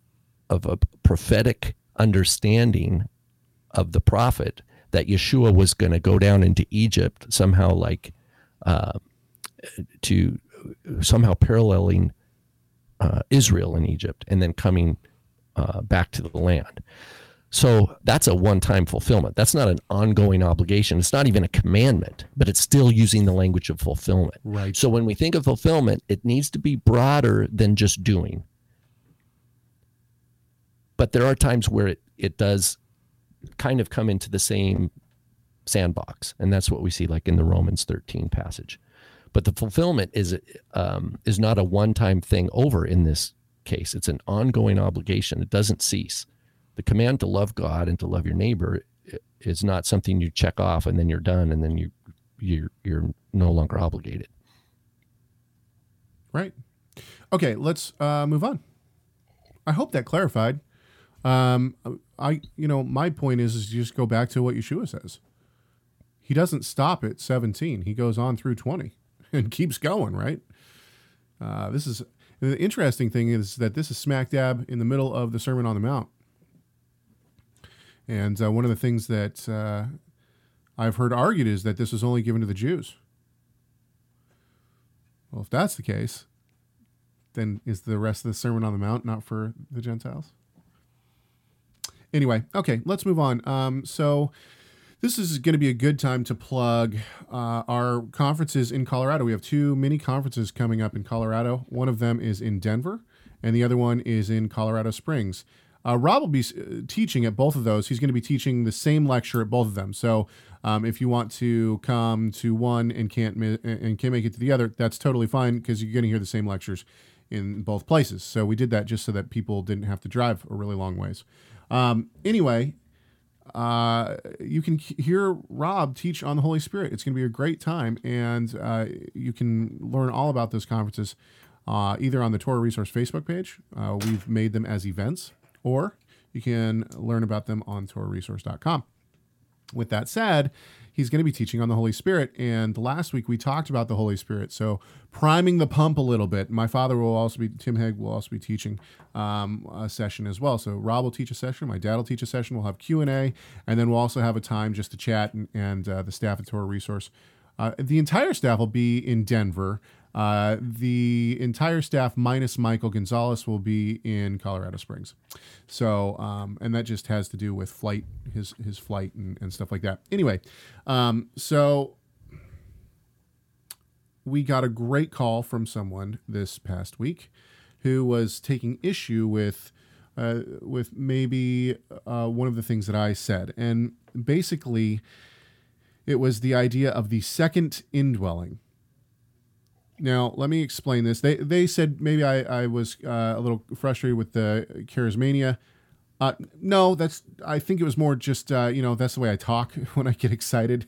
of a prophetic understanding of the prophet that Yeshua was going to go down into Egypt somehow, like uh, to somehow paralleling uh, Israel in Egypt and then coming uh, back to the land. So that's a one time fulfillment. That's not an ongoing obligation. It's not even a commandment, but it's still using the language of fulfillment. Right. So when we think of fulfillment, it needs to be broader than just doing. But there are times where it, it does kind of come into the same sandbox. And that's what we see like in the Romans 13 passage. But the fulfillment is um, is not a one time thing over in this case. It's an ongoing obligation. It doesn't cease. The command to love God and to love your neighbor is not something you check off and then you're done and then you you're you're no longer obligated. Right. Okay, let's uh, move on. I hope that clarified. Um, I, you know, my point is, is just go back to what Yeshua says. He doesn't stop at 17. He goes on through 20 and keeps going, right? Uh, this is the interesting thing is that this is smack dab in the middle of the Sermon on the Mount. And uh, one of the things that uh, I've heard argued is that this was only given to the Jews. Well, if that's the case, then is the rest of the Sermon on the Mount not for the Gentiles? Anyway, okay, let's move on. Um, so this is going to be a good time to plug uh, our conferences in Colorado. We have two mini conferences coming up in Colorado. One of them is in Denver, and the other one is in Colorado Springs. Uh, Rob will be uh, teaching at both of those. He's going to be teaching the same lecture at both of them. So um, if you want to come to one and can't and can't make it to the other, that's totally fine because you're going to hear the same lectures in both places. So we did that just so that people didn't have to drive a really long ways. Um, anyway, uh, you can hear Rob teach on the Holy Spirit. It's going to be a great time, and uh, you can learn all about those conferences uh, either on the Torah Resource Facebook page. Uh, we've made them as events, or you can learn about them on TorahResource.com. With that said, he's going to be teaching on the Holy Spirit. And last week we talked about the Holy Spirit. So priming the pump a little bit. My father will also be, Tim Hegg will also be teaching um, a session as well. So Rob will teach a session. My dad will teach a session. We'll have Q&A. And then we'll also have a time just to chat and, and uh, the staff at Torah Resource. Uh, the entire staff will be in Denver. Uh, the entire staff minus Michael Gonzalez will be in Colorado Springs. So, um, and that just has to do with flight, his his flight and, and stuff like that. Anyway, um, so we got a great call from someone this past week who was taking issue with uh, with maybe uh, one of the things that I said, and basically, it was the idea of the second indwelling now, let me explain this. They they said maybe I, I was uh, a little frustrated with the charismania. Uh, no, that's. I think it was more just uh, you know that's the way I talk when I get excited.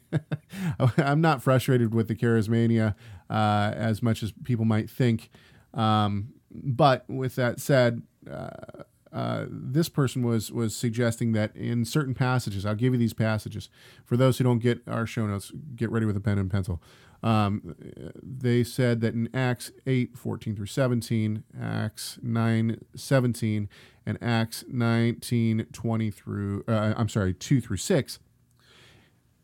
I'm not frustrated with the charismania uh, as much as people might think. Um, but with that said, uh, uh, this person was was suggesting that in certain passages, I'll give you these passages for those who don't get our show notes. Get ready with a pen and pencil. Um, they said that in Acts 8, 14 through 17, Acts 9, 17, and Acts 19, 20 through, uh, I'm sorry, 2 through 6,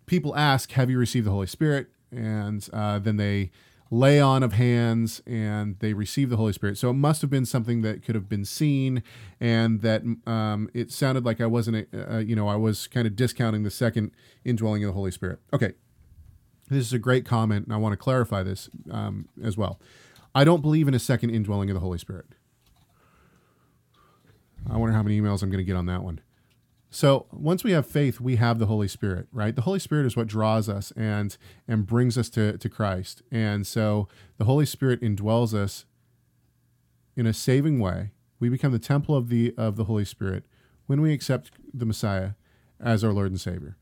people ask, Have you received the Holy Spirit? And uh, then they lay on of hands and they receive the Holy Spirit. So it must have been something that could have been seen, and that um, it sounded like I wasn't, uh, you know, I was kind of discounting the second indwelling of the Holy Spirit. Okay, this is a great comment, and I want to clarify this um, as well. I don't believe in a second indwelling of the Holy Spirit. I wonder how many emails I'm going to get on that one. So once we have faith, we have the Holy Spirit, right? The Holy Spirit is what draws us and and brings us to, to Christ. And so the Holy Spirit indwells us in a saving way. We become the temple of the of the Holy Spirit when we accept the Messiah as our Lord and Savior.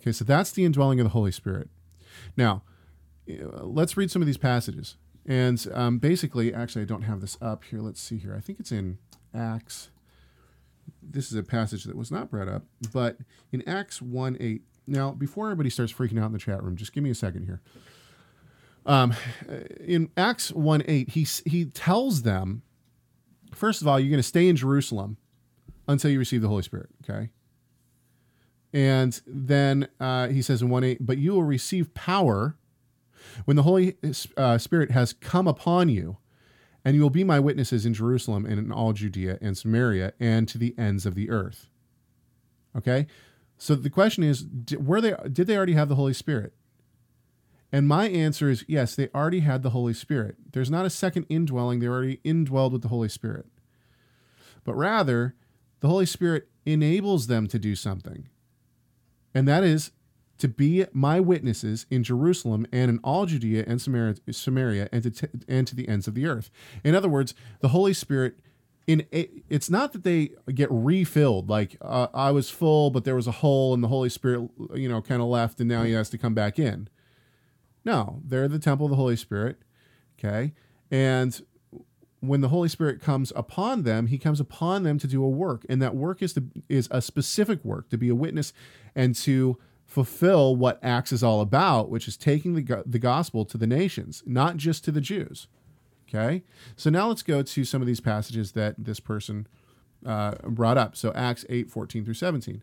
Okay, so that's the indwelling of the Holy Spirit. Now, let's read some of these passages. And um, basically, actually, I don't have this up here. Let's see here. I think it's in Acts. This is a passage that was not brought up, but in Acts 1 8. Now, before everybody starts freaking out in the chat room, just give me a second here. Um, in Acts 1 8, he, he tells them, first of all, you're going to stay in Jerusalem until you receive the Holy Spirit, okay? And then uh, he says in 1 8, but you will receive power when the Holy uh, Spirit has come upon you, and you will be my witnesses in Jerusalem and in all Judea and Samaria and to the ends of the earth. Okay? So the question is, were they did they already have the Holy Spirit? And my answer is yes, they already had the Holy Spirit. There's not a second indwelling, they already indwelled with the Holy Spirit. But rather, the Holy Spirit enables them to do something and that is to be my witnesses in Jerusalem and in all Judea and Samaria, Samaria and, to t- and to the ends of the earth. In other words, the Holy Spirit. In a, it's not that they get refilled like uh, I was full, but there was a hole, and the Holy Spirit, you know, kind of left, and now he has to come back in. No, they're the temple of the Holy Spirit. Okay, and when the Holy Spirit comes upon them, he comes upon them to do a work, and that work is to, is a specific work to be a witness and to fulfill what Acts is all about, which is taking the the gospel to the nations, not just to the Jews. Okay, so now let's go to some of these passages that this person uh, brought up. So Acts eight fourteen through seventeen.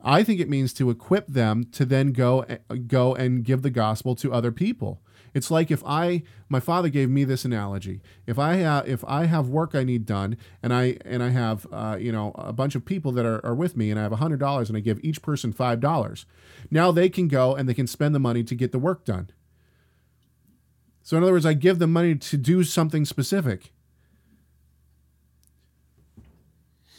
I think it means to equip them to then go go and give the gospel to other people. It's like if I my father gave me this analogy. If I have if I have work I need done and I and I have uh, you know a bunch of people that are, are with me and I have hundred dollars and I give each person five dollars, now they can go and they can spend the money to get the work done. So in other words, I give them money to do something specific.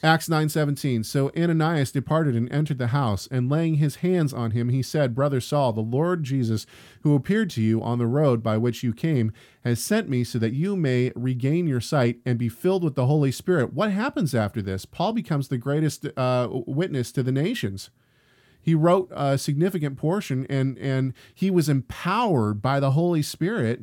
Acts 9:17 So Ananias departed and entered the house and laying his hands on him he said brother Saul the Lord Jesus who appeared to you on the road by which you came has sent me so that you may regain your sight and be filled with the Holy Spirit. What happens after this? Paul becomes the greatest uh, witness to the nations he wrote a significant portion and and he was empowered by the Holy Spirit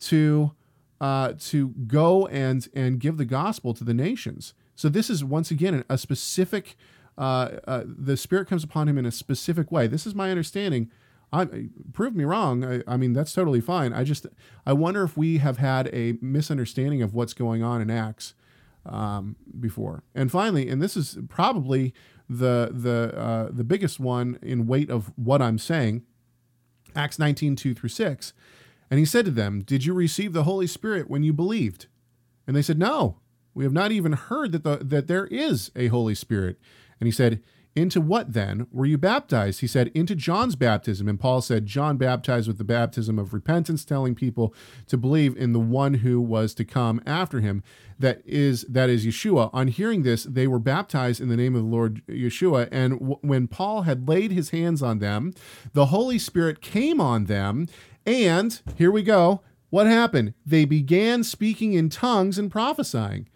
to uh, to go and and give the gospel to the nations so this is once again a specific. Uh, uh, the Spirit comes upon him in a specific way. This is my understanding. I prove me wrong. I, I, mean that's totally fine. I just I wonder if we have had a misunderstanding of what's going on in Acts um, before. And finally, and this is probably the the uh, the biggest one in weight of what I'm saying. Acts 19, 2 through 6. And he said to them, Did you receive the Holy Spirit when you believed? And they said, No. We have not even heard that, the, that there is a Holy Spirit. And he said, Into what then were you baptized? He said, Into John's baptism. And Paul said, John baptized with the baptism of repentance, telling people to believe in the one who was to come after him, that is that is Yeshua. On hearing this, they were baptized in the name of the Lord Yeshua. And w- when Paul had laid his hands on them, the Holy Spirit came on them. And here we go. What happened? They began speaking in tongues and prophesying.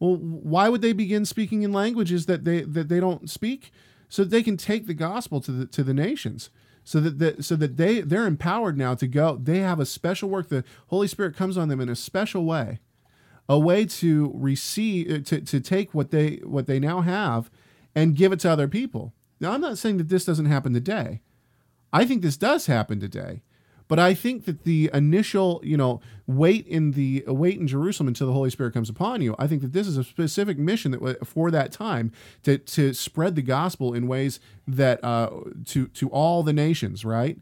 Well, why would they begin speaking in languages that they that they don't speak, so that they can take the gospel to the to the nations, so that the, so that they they're empowered now to go. They have a special work. The Holy Spirit comes on them in a special way, a way to receive uh, to to take what they what they now have, and give it to other people. Now, I'm not saying that this doesn't happen today. I think this does happen today. But I think that the initial, you know, wait in the wait in Jerusalem until the Holy Spirit comes upon you. I think that this is a specific mission that for that time to to spread the gospel in ways that uh, to to all the nations, right?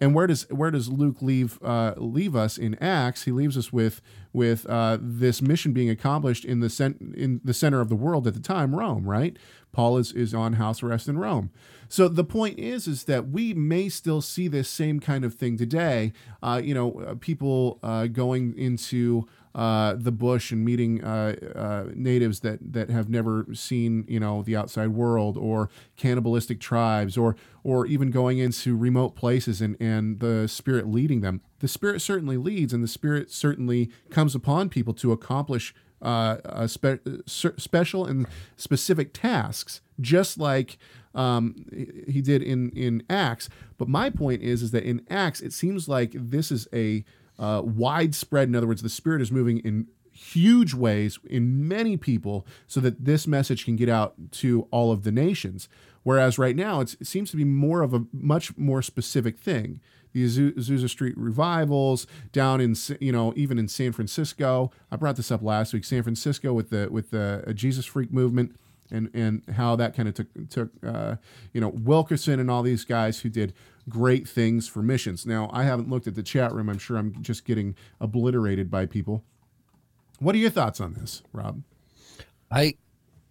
And where does where does Luke leave uh, leave us in Acts? He leaves us with with uh, this mission being accomplished in the cent- in the center of the world at the time, Rome. Right? Paul is is on house arrest in Rome. So the point is, is that we may still see this same kind of thing today. Uh, you know, uh, people uh, going into uh, the bush and meeting uh, uh, natives that that have never seen you know the outside world, or cannibalistic tribes, or or even going into remote places and and the spirit leading them. The spirit certainly leads, and the spirit certainly comes upon people to accomplish uh, spe- special and specific tasks, just like um, he did in in Acts. But my point is, is that in Acts, it seems like this is a uh, widespread. In other words, the Spirit is moving in huge ways in many people, so that this message can get out to all of the nations. Whereas right now, it seems to be more of a much more specific thing. The Azusa Street revivals down in you know even in San Francisco. I brought this up last week. San Francisco with the with the Jesus Freak movement and and how that kind of took took uh, you know Wilkerson and all these guys who did great things for missions. Now I haven't looked at the chat room. I'm sure I'm just getting obliterated by people. What are your thoughts on this, Rob? I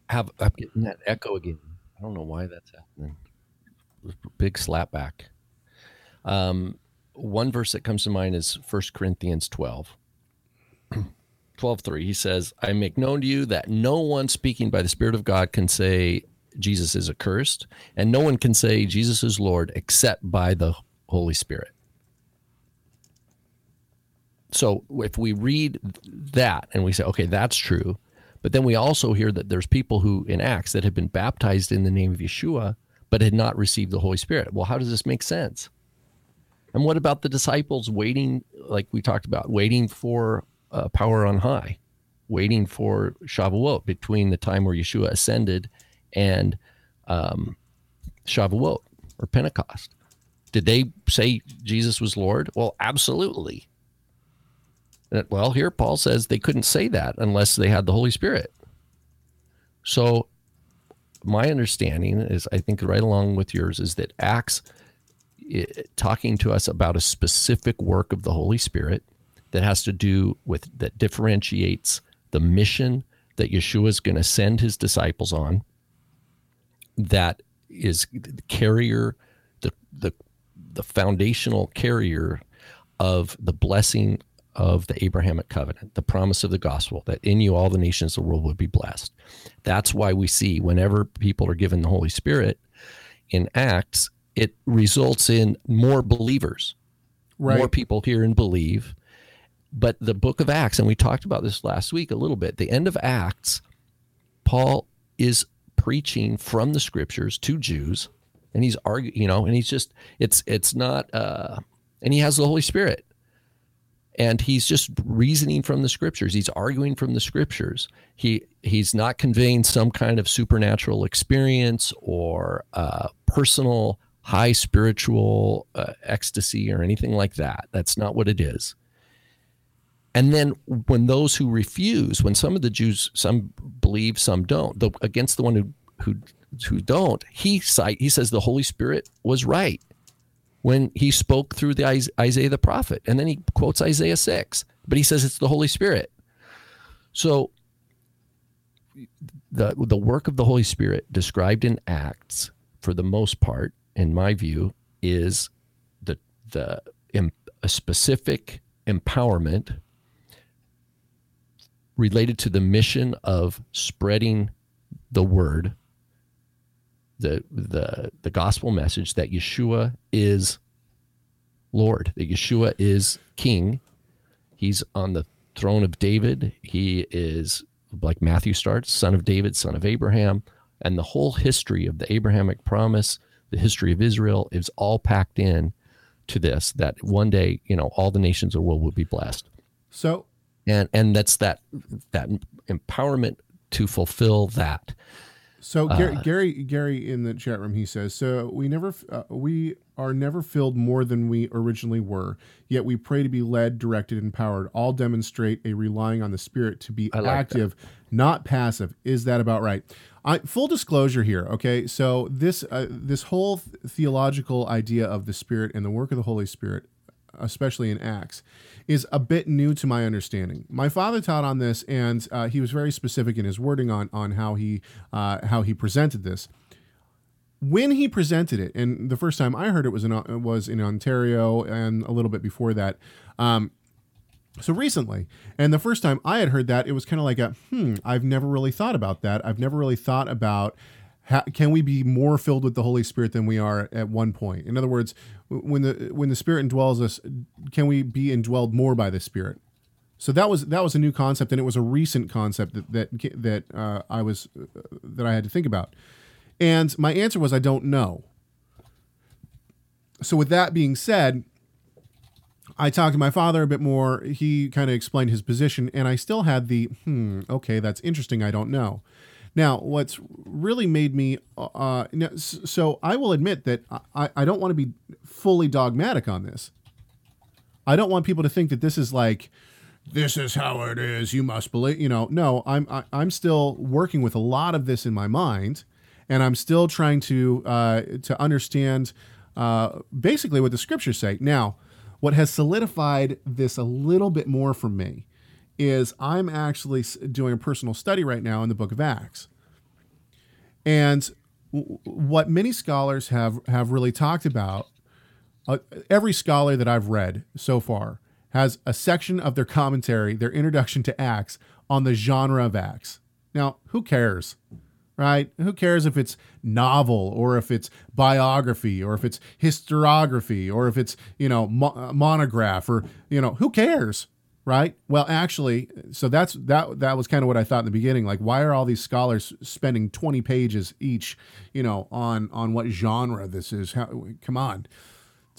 have I'm getting that echo again. I don't know why that's happening. Big slapback. Um, one verse that comes to mind is 1 Corinthians 12. 12 3. He says, I make known to you that no one speaking by the Spirit of God can say Jesus is accursed, and no one can say Jesus is Lord except by the Holy Spirit. So if we read that and we say, okay, that's true, but then we also hear that there's people who in Acts that have been baptized in the name of Yeshua, but had not received the Holy Spirit. Well, how does this make sense? And what about the disciples waiting, like we talked about, waiting for uh, power on high, waiting for Shavuot between the time where Yeshua ascended and um, Shavuot or Pentecost? Did they say Jesus was Lord? Well, absolutely. Well, here Paul says they couldn't say that unless they had the Holy Spirit. So, my understanding is, I think, right along with yours, is that Acts it, talking to us about a specific work of the Holy Spirit that has to do with that differentiates the mission that Yeshua is going to send his disciples on. That is the carrier, the the the foundational carrier of the blessing of the Abrahamic covenant, the promise of the gospel that in you all the nations of the world would be blessed. That's why we see whenever people are given the Holy Spirit in Acts, it results in more believers, Right. more people hear and believe. But the book of Acts, and we talked about this last week a little bit, the end of Acts, Paul is preaching from the scriptures to Jews, and he's arguing, you know, and he's just it's it's not uh and he has the Holy Spirit. And he's just reasoning from the scriptures. He's arguing from the scriptures. He he's not conveying some kind of supernatural experience or uh, personal high spiritual uh, ecstasy or anything like that. That's not what it is. And then when those who refuse, when some of the Jews, some believe, some don't, the, against the one who who who don't, he cite he says the Holy Spirit was right when he spoke through the Isaiah the prophet, and then he quotes Isaiah six, but he says it's the Holy Spirit. So the the work of the Holy Spirit described in Acts, for the most part, in my view, is the the a specific empowerment related to the mission of spreading the word the the the gospel message that Yeshua is Lord that Yeshua is king. He's on the throne of David. He is like Matthew starts son of David son of Abraham. And the whole history of the Abrahamic promise the history of Israel is all packed in to this that one day you know all the nations of the world will be blessed. So and and that's that that empowerment to fulfill that So Gary, Uh, Gary, Gary in the chat room, he says, "So we never, uh, we are never filled more than we originally were. Yet we pray to be led, directed, empowered. All demonstrate a relying on the Spirit to be like that. active, not passive. Is that about right? I, full disclosure here, okay. So this, uh, this whole th- theological idea of the Spirit and the work of the Holy Spirit, especially in Acts, is a bit new to my understanding. My father taught on this, and uh, he was very specific in his wording on on how he uh, how he presented this. When he presented it, and the first time I heard it was in was in Ontario, and a little bit before that. Um, so recently, and the first time I had heard that, it was kind of like a hmm. I've never really thought about that. I've never really thought about how, can we be more filled with the Holy Spirit than we are at one point? In other words, when the when the Spirit indwells us, can we be indwelled more by the Spirit? So that was that was a new concept, and it was a recent concept that that that uh, I was uh, that I had to think about. And my answer was I don't know. So with that being said, I talked to my father a bit more. He kind of explained his position, and I still had the hmm. Okay, that's interesting. I don't know. Now, what's really made me uh, so I will admit that I, I don't want to be fully dogmatic on this. I don't want people to think that this is like, this is how it is. You must believe. You know, no, I'm I, I'm still working with a lot of this in my mind, and I'm still trying to uh, to understand uh, basically what the scriptures say. Now, what has solidified this a little bit more for me is I'm actually doing a personal study right now in the Book of Acts, and what many scholars have have really talked about uh, every scholar that I've read so far has a section of their commentary, their introduction to Acts, on the genre of Acts. Now, who cares? Right? Who cares if it's novel or if it's biography or if it's historiography or if it's, you know, mo- uh, monograph or, you know, who cares? Right? Well, actually, so that's that that was kind of what I thought in the beginning. Like, why are all these scholars spending 20 pages each, you know, on on what genre this is? How, come on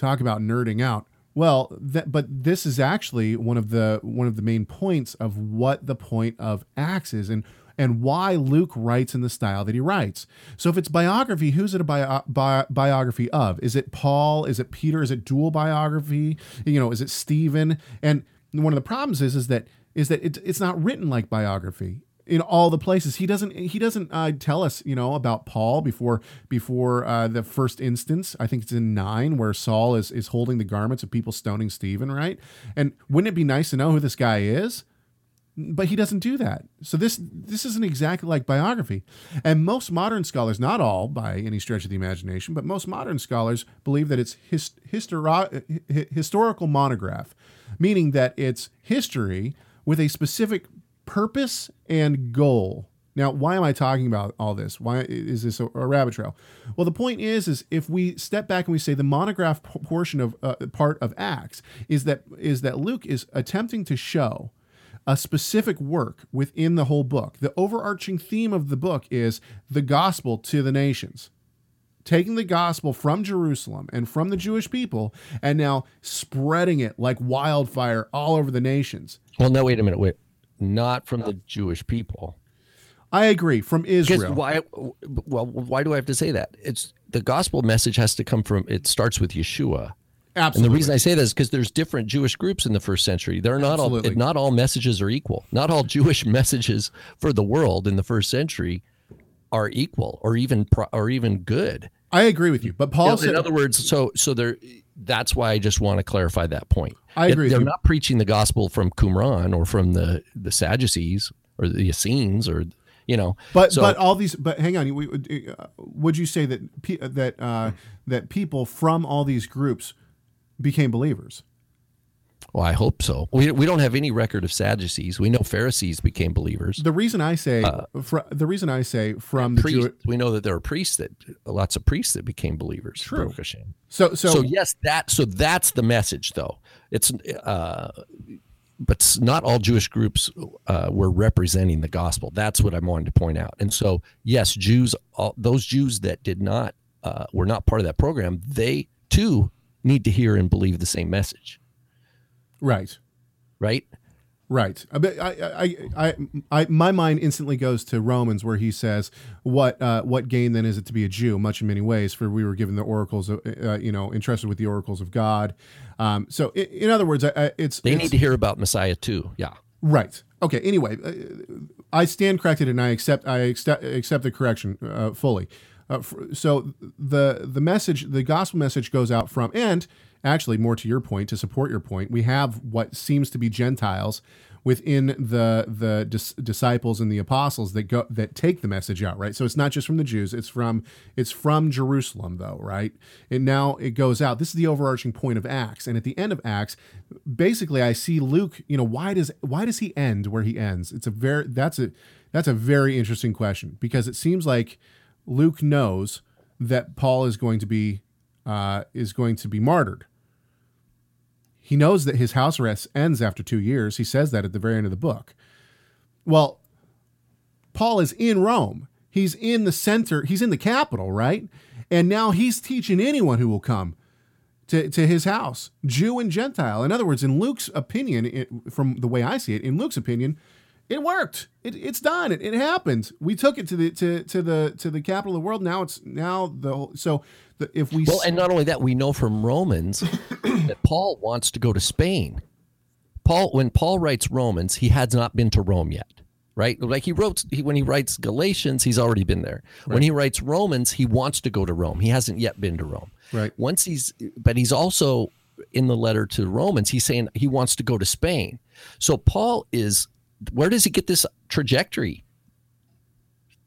talk about nerding out. Well, that, but this is actually one of the one of the main points of what the point of Acts is, and and why Luke writes in the style that he writes. So, if it's biography, who's it a bio, bi- biography of? Is it Paul? Is it Peter? Is it dual biography? You know, is it Stephen? And one of the problems is is that is that it, it's not written like biography in all the places. He doesn't he doesn't uh, tell us you know about paul before before uh, the first instance. I think it's in nine where saul is is holding the garments of people stoning stephen right? And wouldn't it be nice to know who this guy is but he doesn't do that so this this isn't exactly like biography and most modern scholars not all by any stretch of the imagination but most modern scholars believe that it's his, histori- hi- historical monograph meaning that it's history with a specific purpose and goal. Now, why am I talking about all this? Why is this a, a rabbit trail? Well, the point is, is if we step back and we say the monograph portion of uh, part of Acts is that is that Luke is attempting to show a specific work within the whole book. The overarching theme of the book is the gospel to the nations taking the gospel from Jerusalem and from the Jewish people and now spreading it like wildfire all over the nations. Well, no, wait a minute. Wait, not from the Jewish people. I agree from Israel. why? Well, why do I have to say that? It's the gospel message has to come from. It starts with Yeshua. And the reason I say that is because there's different Jewish groups in the first century. They're not Absolutely. all not all messages are equal. Not all Jewish messages for the world in the first century are equal or even or even good. I agree with you. But Paul in said other words, so so there. That's why I just want to clarify that point. I agree They're not preaching the gospel from Qumran or from the the Sadducees or the Essenes or you know. But so, but all these but hang on. uh, Would you say that that uh, that people from all these groups became believers? well, I hope so. We we don't have any record of Sadducees. We know Pharisees became believers. The reason I say fr- the reason I say from the Jew- we know that there are priests that lots of priests that became believers. True. So so, So, yes, that so that's the message though. It's uh but not all Jewish groups uh, were representing the gospel. That's what I'm wanting to point out. And so, yes, Jews, all, those Jews that did not uh, were not part of that program, they too need to hear and believe the same message, right. right? Right. I, I, I, I, my mind instantly goes to Romans, where he says, "What, uh, what gain then is it to be a Jew? Much in many ways, for we were given the oracles, of, uh, you know, entrusted with the oracles of God." Um, so, in, in other words, I, I, it's They it's- need to hear about Messiah too. Yeah. Right. Okay. Anyway, uh, I stand corrected, and I accept. I accept, accept the correction uh, fully. Uh, so the the message, the gospel message, goes out from, and actually, more to your point, to support your point, we have what seems to be Gentiles within the the dis- disciples and the apostles that go that take the message out. Right. So it's not just from the Jews; it's from it's from Jerusalem, though. Right. And now it goes out. This is the overarching point of Acts, and at the end of Acts, basically I see Luke, you know, why does why does he end where he ends? It's a very that's a that's a very interesting question because it seems like Luke knows that Paul is going to be uh, is going to be martyred. He knows that his house arrest ends after two years. He says that at the very end of the book. Well, Paul is in Rome. He's in the center. He's in the capital, right? And now he's teaching anyone who will come to, to his house, Jew and Gentile. In other words, in Luke's opinion, it, from the way I see it, in Luke's opinion, it worked. It, it's done. It, it happened. We took it to the to, to the to the capital of the world. Now it's now the whole- so the, if we Well, and not only that, we know from Romans that Paul wants to go to Spain. Paul, when Paul writes Romans, he has not been to Rome yet, right? Like he wrote he, when he writes Galatians, he's already been there. When he writes Romans, he wants to go to Rome. He hasn't yet been to Rome. Right. Once he's, but he's also in the letter to Romans, he's saying he wants to go to Spain. So Paul is, where does he get this trajectory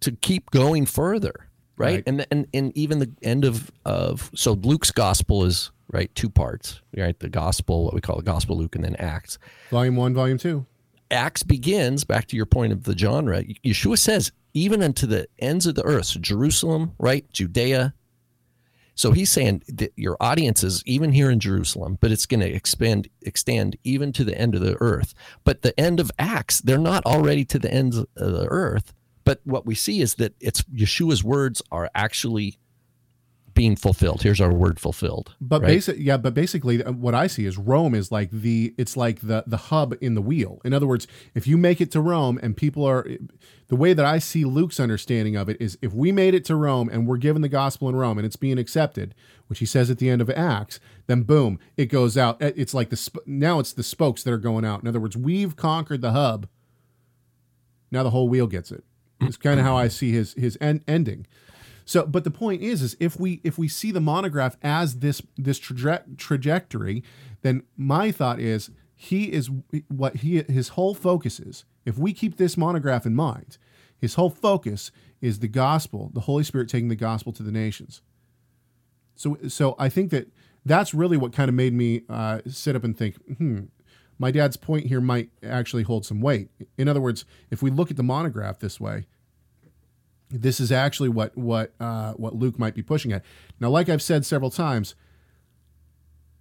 to keep going further? Right. Right. And, and, and even the end of, of, so Luke's gospel is right. Two parts, right? The gospel, what we call the gospel Luke and then Acts. Volume one, volume two. Acts begins back to your point of the genre. Yeshua says, even unto the ends of the earth, so Jerusalem, right? Judea. So he's saying that your audience is even here in Jerusalem, but it's going to expand, extend even to the end of the earth. But the end of Acts, they're not already to the ends of the earth. But what we see is that it's Yeshua's words are actually being fulfilled. Here's our word fulfilled. But right? basic, yeah, but basically, uh, what I see is Rome is like the it's like the the hub in the wheel. In other words, if you make it to Rome and people are, the way that I see Luke's understanding of it is, if we made it to Rome and we're given the gospel in Rome and it's being accepted, which he says at the end of Acts, then boom, it goes out. It's like the sp- now it's the spokes that are going out. In other words, we've conquered the hub. Now the whole wheel gets it. It's kind of how I see his his end, ending. So, but the point is, is if we if we see the monograph as this this traje- trajectory, then my thought is he is what he his whole focus is. If we keep this monograph in mind, his whole focus is the gospel, the Holy Spirit taking the gospel to the nations. So, so I think that that's really what kind of made me uh, sit up and think, hmm, my dad's point here might actually hold some weight. In other words, if we look at the monograph this way, this is actually what what uh, what Luke might be pushing at. Now, like I've said several times,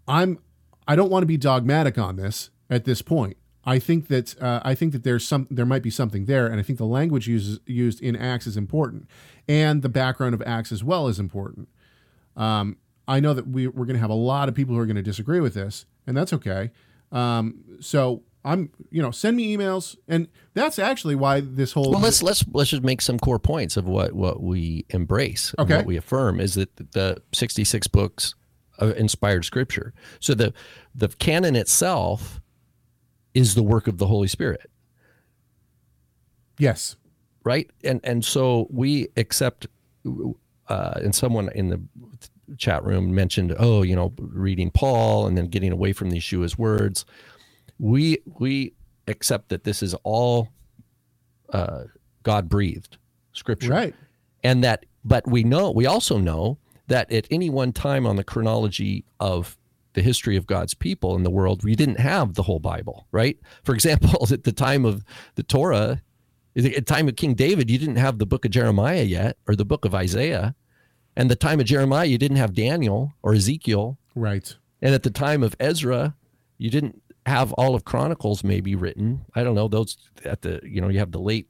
I'm I don't want to be dogmatic on this at this point. I think that uh, I think that there's some there might be something there, and I think the language uses, used in Acts is important, and the background of Acts as well is important. Um, I know that we, we're going to have a lot of people who are going to disagree with this, and that's okay. Um, so I'm, you know, send me emails, and that's actually why this whole Well, let's let's let's just make some core points of what what we embrace, and Okay. what we affirm is that the sixty six books of inspired scripture. So the the canon itself is the work of the Holy Spirit, yes, right? And and so we accept. Uh, and someone in the chat room mentioned, oh, you know, reading Paul and then getting away from the Yeshua's words. We we accept that this is all uh, God breathed scripture, right, and that but we know we also know that at any one time on the chronology of the history of God's people in the world we didn't have the whole Bible right? For example at the time of the Torah at the time of King David you didn't have the book of Jeremiah yet or the book of Isaiah. And the time of Jeremiah you didn't have Daniel or Ezekiel. Right, and at the time of Ezra you didn't have all of Chronicles maybe written. I don't know those at the you know you have the late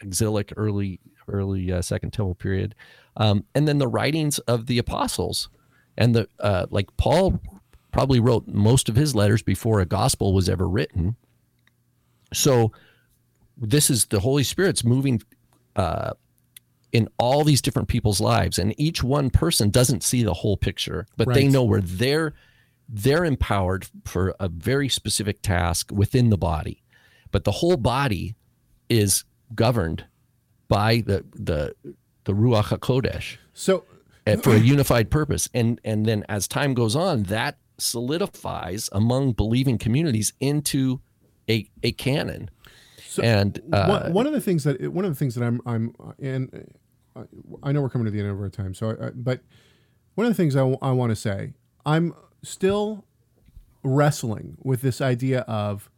exilic early early uh, second temple period. Um, and then the writings of the apostles and the uh, like paul probably wrote most of his letters before a gospel was ever written. So this is the holy spirit's moving uh, in all these different people's lives and each one person doesn't see the whole picture but they know where they're they're empowered for a very specific task within the body but the whole body is governed by the the the ruach hakodesh so uh, for a unified purpose and and then as time goes on that solidifies among believing communities into a a canon So, and uh, one, one of the things that one of the things that I'm I'm and I know we're coming to the end of our time. So, I, I, but one of the things I, want to say, I'm still wrestling with this idea of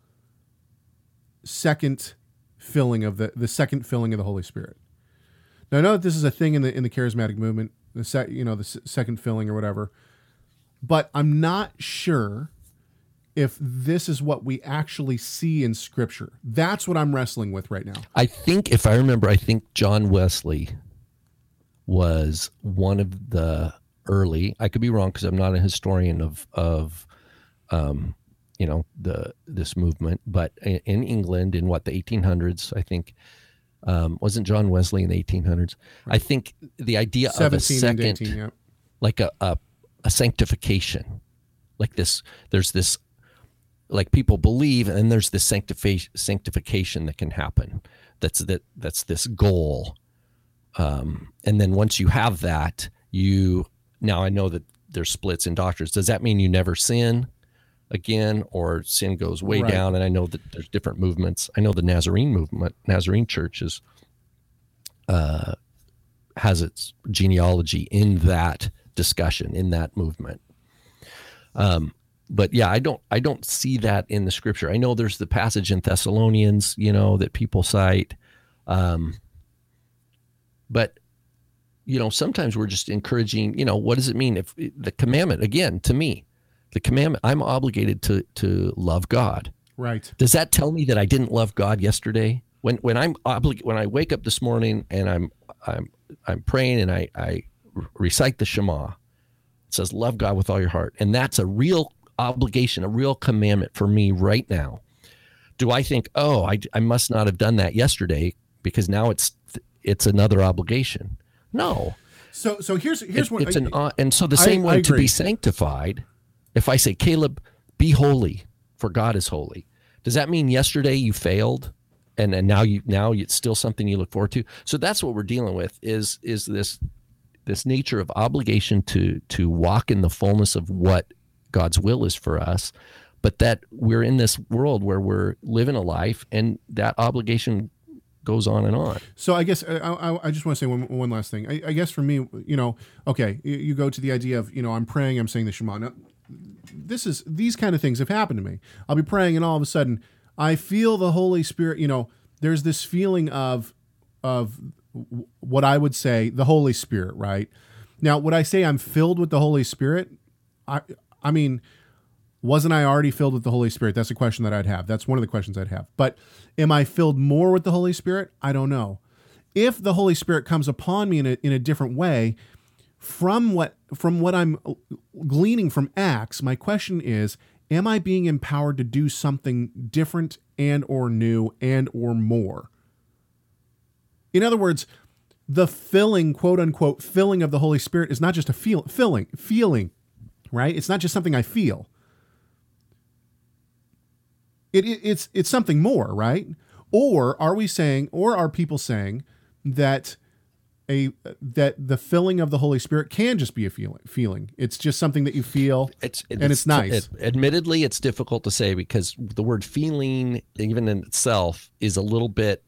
second filling of the the second filling of the Holy Spirit. Now I know that this is a thing in the in the charismatic movement, the sec, you know the s- second filling or whatever, but I'm not sure if this is what we actually see in Scripture. That's what I'm wrestling with right now. I think if I remember, I think John Wesley was one of the early. I could be wrong because I'm not a historian of of um, you know the this movement, but in, in England in what the 1800s, I think um, wasn't John Wesley in the 1800s. I think the idea of a second 18, yeah. like a, a a sanctification like this there's this like people believe and there's this sanctification sanctification that can happen that's that that's this goal um, and then once you have that you now i know that there's splits in doctors. Does that mean you never sin again or sin goes way Right. down? And i know that there's different movements. I know the nazarene movement nazarene church is uh, has its genealogy in that discussion in that movement. Um, but yeah i don't i don't see that in the scripture. I know there's the passage in thessalonians you know that people cite. Um, but you know sometimes we're just encouraging you know what does it mean if eh, the commandment again to me the commandment i'm obligated to to love god Right. does that tell me that I didn't love God yesterday? When when I'm oblig- when I wake up this morning and I'm I'm I'm praying and I I recite the Shema, it says love God with all your heart, and that's a real obligation, a real commandment for me right now. Do I think, oh, I, I must not have done that yesterday because now it's it's another obligation? No, So so here's here's it- what it's an uh, and so the same I way to be sanctified. If I say, Caleb, be holy, for God is holy. Does that mean yesterday you failed, and and now you now it's still something you look forward to? So that's what we're dealing with is is this this nature of obligation to to walk in the fullness of what God's will is for us, but that we're in this world where we're living a life, and that obligation goes on and on. So I guess uh, I, I, I just want to say one, one last thing. I, I guess for me, you know, okay, you, you go to the idea of, you know, I'm praying, I'm saying the Shema. Now, this is these kind of things have happened to me. I'll be praying, and all of a sudden, I feel the Holy Spirit. You know, there's this feeling of of what I would say the Holy Spirit. Right now, would I say I'm filled with the Holy Spirit? I I mean, wasn't I already filled with the Holy Spirit? That's a question that I'd have. That's one of the questions I'd have. But am I filled more with the Holy Spirit? I don't know. If the Holy Spirit comes upon me in a, in a different way, from what from what I'm gleaning from Acts, my question is, am I being empowered to do something different and or new and or more? In other words, the filling, quote unquote, filling of the Holy Spirit is not just a feel filling, feeling, right? It's not just something I feel. It, it, it's it's something more, right? Or are we saying, or are people saying that a that the filling of the Holy Spirit can just be a feeling? Feeling. It's just something that you feel, It's, and it's nice. it- admittedly, it's difficult to say because the word feeling, even in itself, is a little bit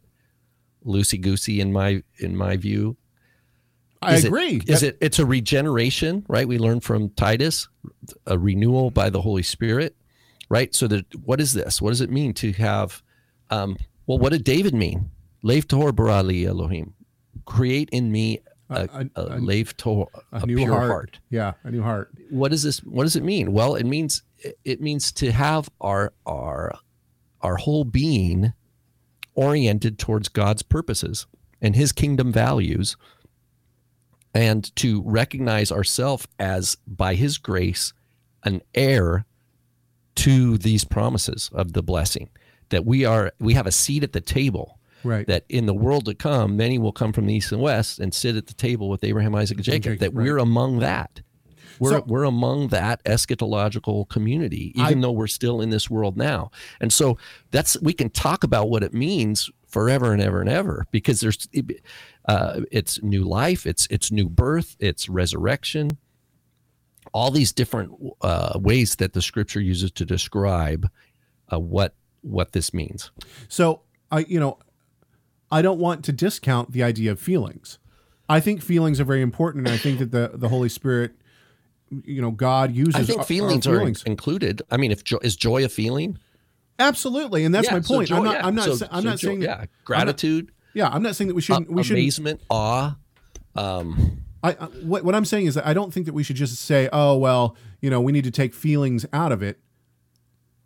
loosey goosey in my in my view. I Is it- agree. Is That- it? It's a regeneration, right? We learn from Titus, a renewal by the Holy Spirit, right? So that what is this? What does it mean to have? Um, well, what did David mean? Lev Tor barali Elohim, create in me a, A- a, a- Lev Tor, a, new pure heart. heart Yeah, a new heart. what does this what does it mean well it means it means to have our our our whole being oriented towards god's purposes and his kingdom values and to recognize ourselves as by his grace an heir to these promises of the blessing that we are we have a seat at the table Right. that in the world to come, many will come from the east and west and sit at the table with Abraham, Isaac, and Jacob. Jacob, that right. we're among that. We're So- we're among that eschatological community, even I- though we're still in this world now. And so that's we can talk about what it means forever and ever and ever because there's uh, it's new life, it's it's new birth, it's resurrection. All these different uh, ways that the Scripture uses to describe uh, what what this means. So I, you know, I don't want to discount the idea of feelings. I think feelings are very important, and I think that the the Holy Spirit, you know, God uses. I think our- our feelings, feelings. are included. I mean, if jo- is joy a feeling? absolutely, and that's Yeah, my so point. joy- I'm not. yeah. I'm not. So- sa- I'm so not joy- saying. yeah, gratitude, Yeah, I'm not saying that we uh, shouldn't. we shouldn't. amazement, awe. Um, I, I what what I'm saying is that I don't think that we should just say, oh well, you know, we need to take feelings out of it.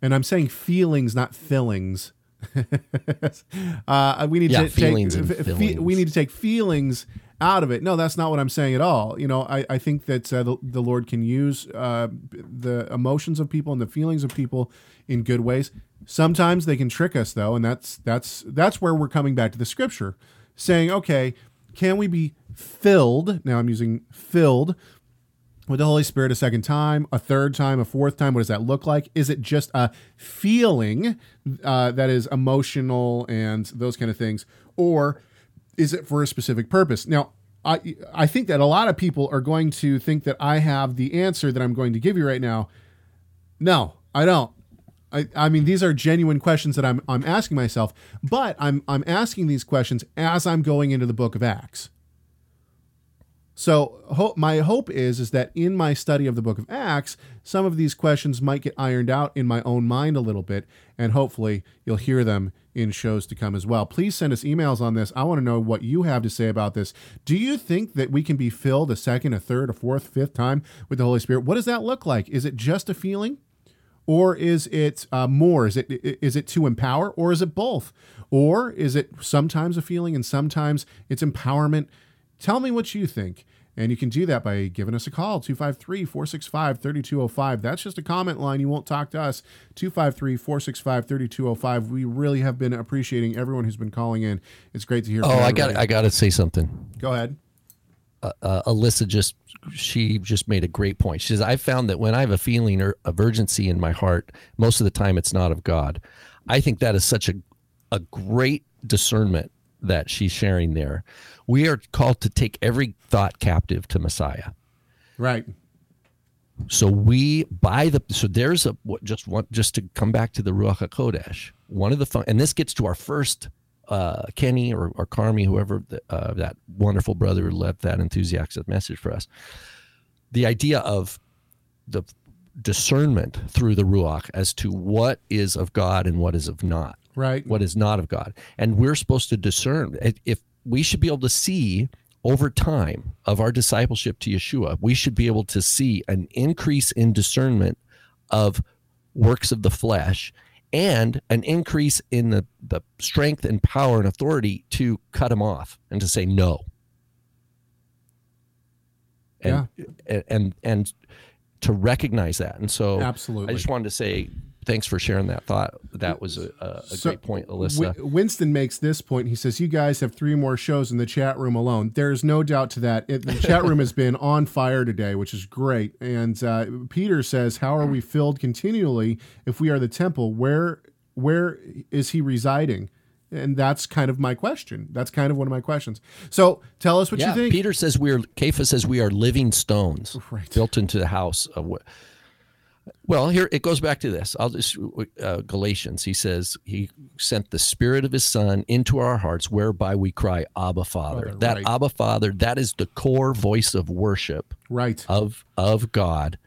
And I'm saying feelings, not fillings. uh, we need Yeah, to feelings take and f- fe- we need to take feelings out of it. No, that's not what I'm saying at all. You know, I, I think that uh, the, the Lord can use uh, the emotions of people and the feelings of people in good ways. Sometimes they can trick us though, and that's that's that's where we're coming back to the scripture, saying, okay, can we be filled? Now I'm using filled with the Holy Spirit a second time, a third time, a fourth time? What does that look like? Is it just a feeling uh, that is emotional and those kind of things, or is it for a specific purpose? Now, I I think that a lot of people are going to think that I have the answer that I'm going to give you right now. No, I don't. I, I mean these are genuine questions that I'm I'm asking myself, but I'm I'm asking these questions as I'm going into the book of Acts. So ho- my hope is is that in my study of the book of Acts, some of these questions might get ironed out in my own mind a little bit, and hopefully you'll hear them in shows to come as well. Please send us emails on this. I want to know what you have to say about this. Do you think that we can be filled a second, a third, a fourth, fifth time with the Holy Spirit? What does that look like? Is it just a feeling? or is it uh, more is it is it to empower or is it both or is it sometimes a feeling and sometimes it's empowerment tell me what you think and you can do that by giving us a call 253-465-3205 that's just a comment line you won't talk to us 253-465-3205 we really have been appreciating everyone who's been calling in it's great to hear Oh, I got. I got to say something. go ahead uh, Alyssa just she just made a great point. She says I found that when I have a feeling or of urgency in my heart, most of the time it's not of God. I think that is such a a great discernment that she's sharing there. We are called to take every thought captive to Messiah. right So we by the so there's a what just one just to come back to the Ruach Hakodesh. One of the fun, and this gets to our first uh, Kenny or, or Carmi, whoever the, uh, that wonderful brother who left that enthusiastic message for us. The idea of the discernment through the Ruach as to what is of God and what is of not right what is not of God. And we're supposed to discern if- we should be able to see over time of our discipleship to Yeshua, we should be able to see an increase in discernment of works of the flesh and an increase in the, the strength and power and authority to cut them off and to say no. And, and, and and to recognize that. And so Absolutely. I just wanted to say thanks for sharing that thought. That was a, a, a So, great point, Alyssa. Wi- Winston makes this point. He says, You guys have three more shows in the chat room alone. There's no doubt to that. It, the chat room has been on fire today, which is great. And uh, Peter says, How are we filled continually if we are the temple? Where Where is he residing? And that's kind of my question. That's kind of one of my questions. So tell us what yeah, you think. Peter says we are. Kepha says we are living stones Right. built into the house of. what- Well, here it goes back to this. I'll just uh, Galatians. He says he sent the Spirit of His Son into our hearts, whereby we cry, "Abba, Father." Father, that right. Abba, Father, that is the core voice of worship right. of of God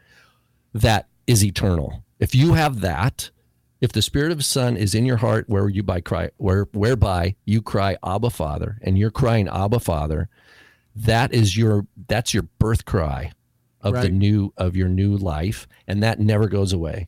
that is eternal. If you have that, if the Spirit of His Son is in your heart, where you by cry, where whereby you cry Abba Father, and you're crying Abba Father, that is your that's your birth cry of the new of your new life, and that never goes away.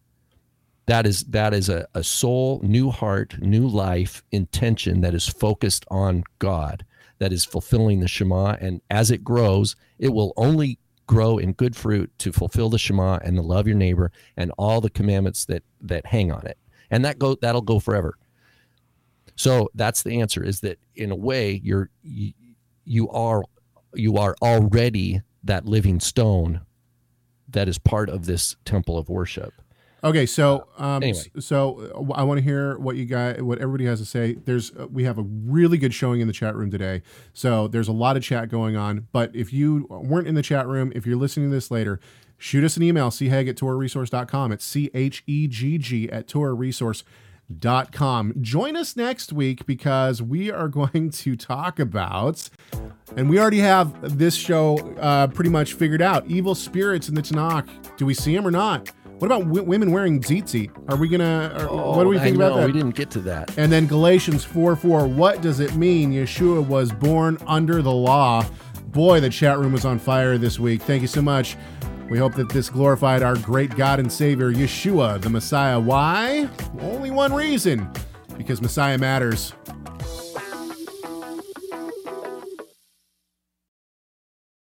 That is that is a, a soul, new heart, new life intention that is focused on God, that is fulfilling the Shema, and as it grows, it will only grow in good fruit to fulfill the Shema and to love your neighbor and all the commandments that that hang on it, and that go that'll go forever. So that's the answer: is that in a way you're you, you are you are already that living stone that is part of this temple of worship. Okay, so um, Anyway. so uh, I want to hear what you guys, what everybody has to say. There's, uh, we have a really good showing in the chat room today, so there's a lot of chat going on. But if you weren't in the chat room, if you're listening to this later, shoot us an email, chegg at torahresource.com. It's C H E G G at torahresource.com. Join us next week because we are going to talk about and we already have this show uh, pretty much figured out. Evil spirits in the Tanakh. Do we see them or not? What about w- women wearing tzitzit? Are we gonna? Or, what do we Oh, think about that? We didn't get to that. And then Galatians 4 4. What does it mean? Yeshua was born under the law. Boy, the chat room was on fire this week. Thank you so much. We hope that this glorified our great God and Savior, Yeshua, the Messiah. Why? Only one reason because Messiah matters.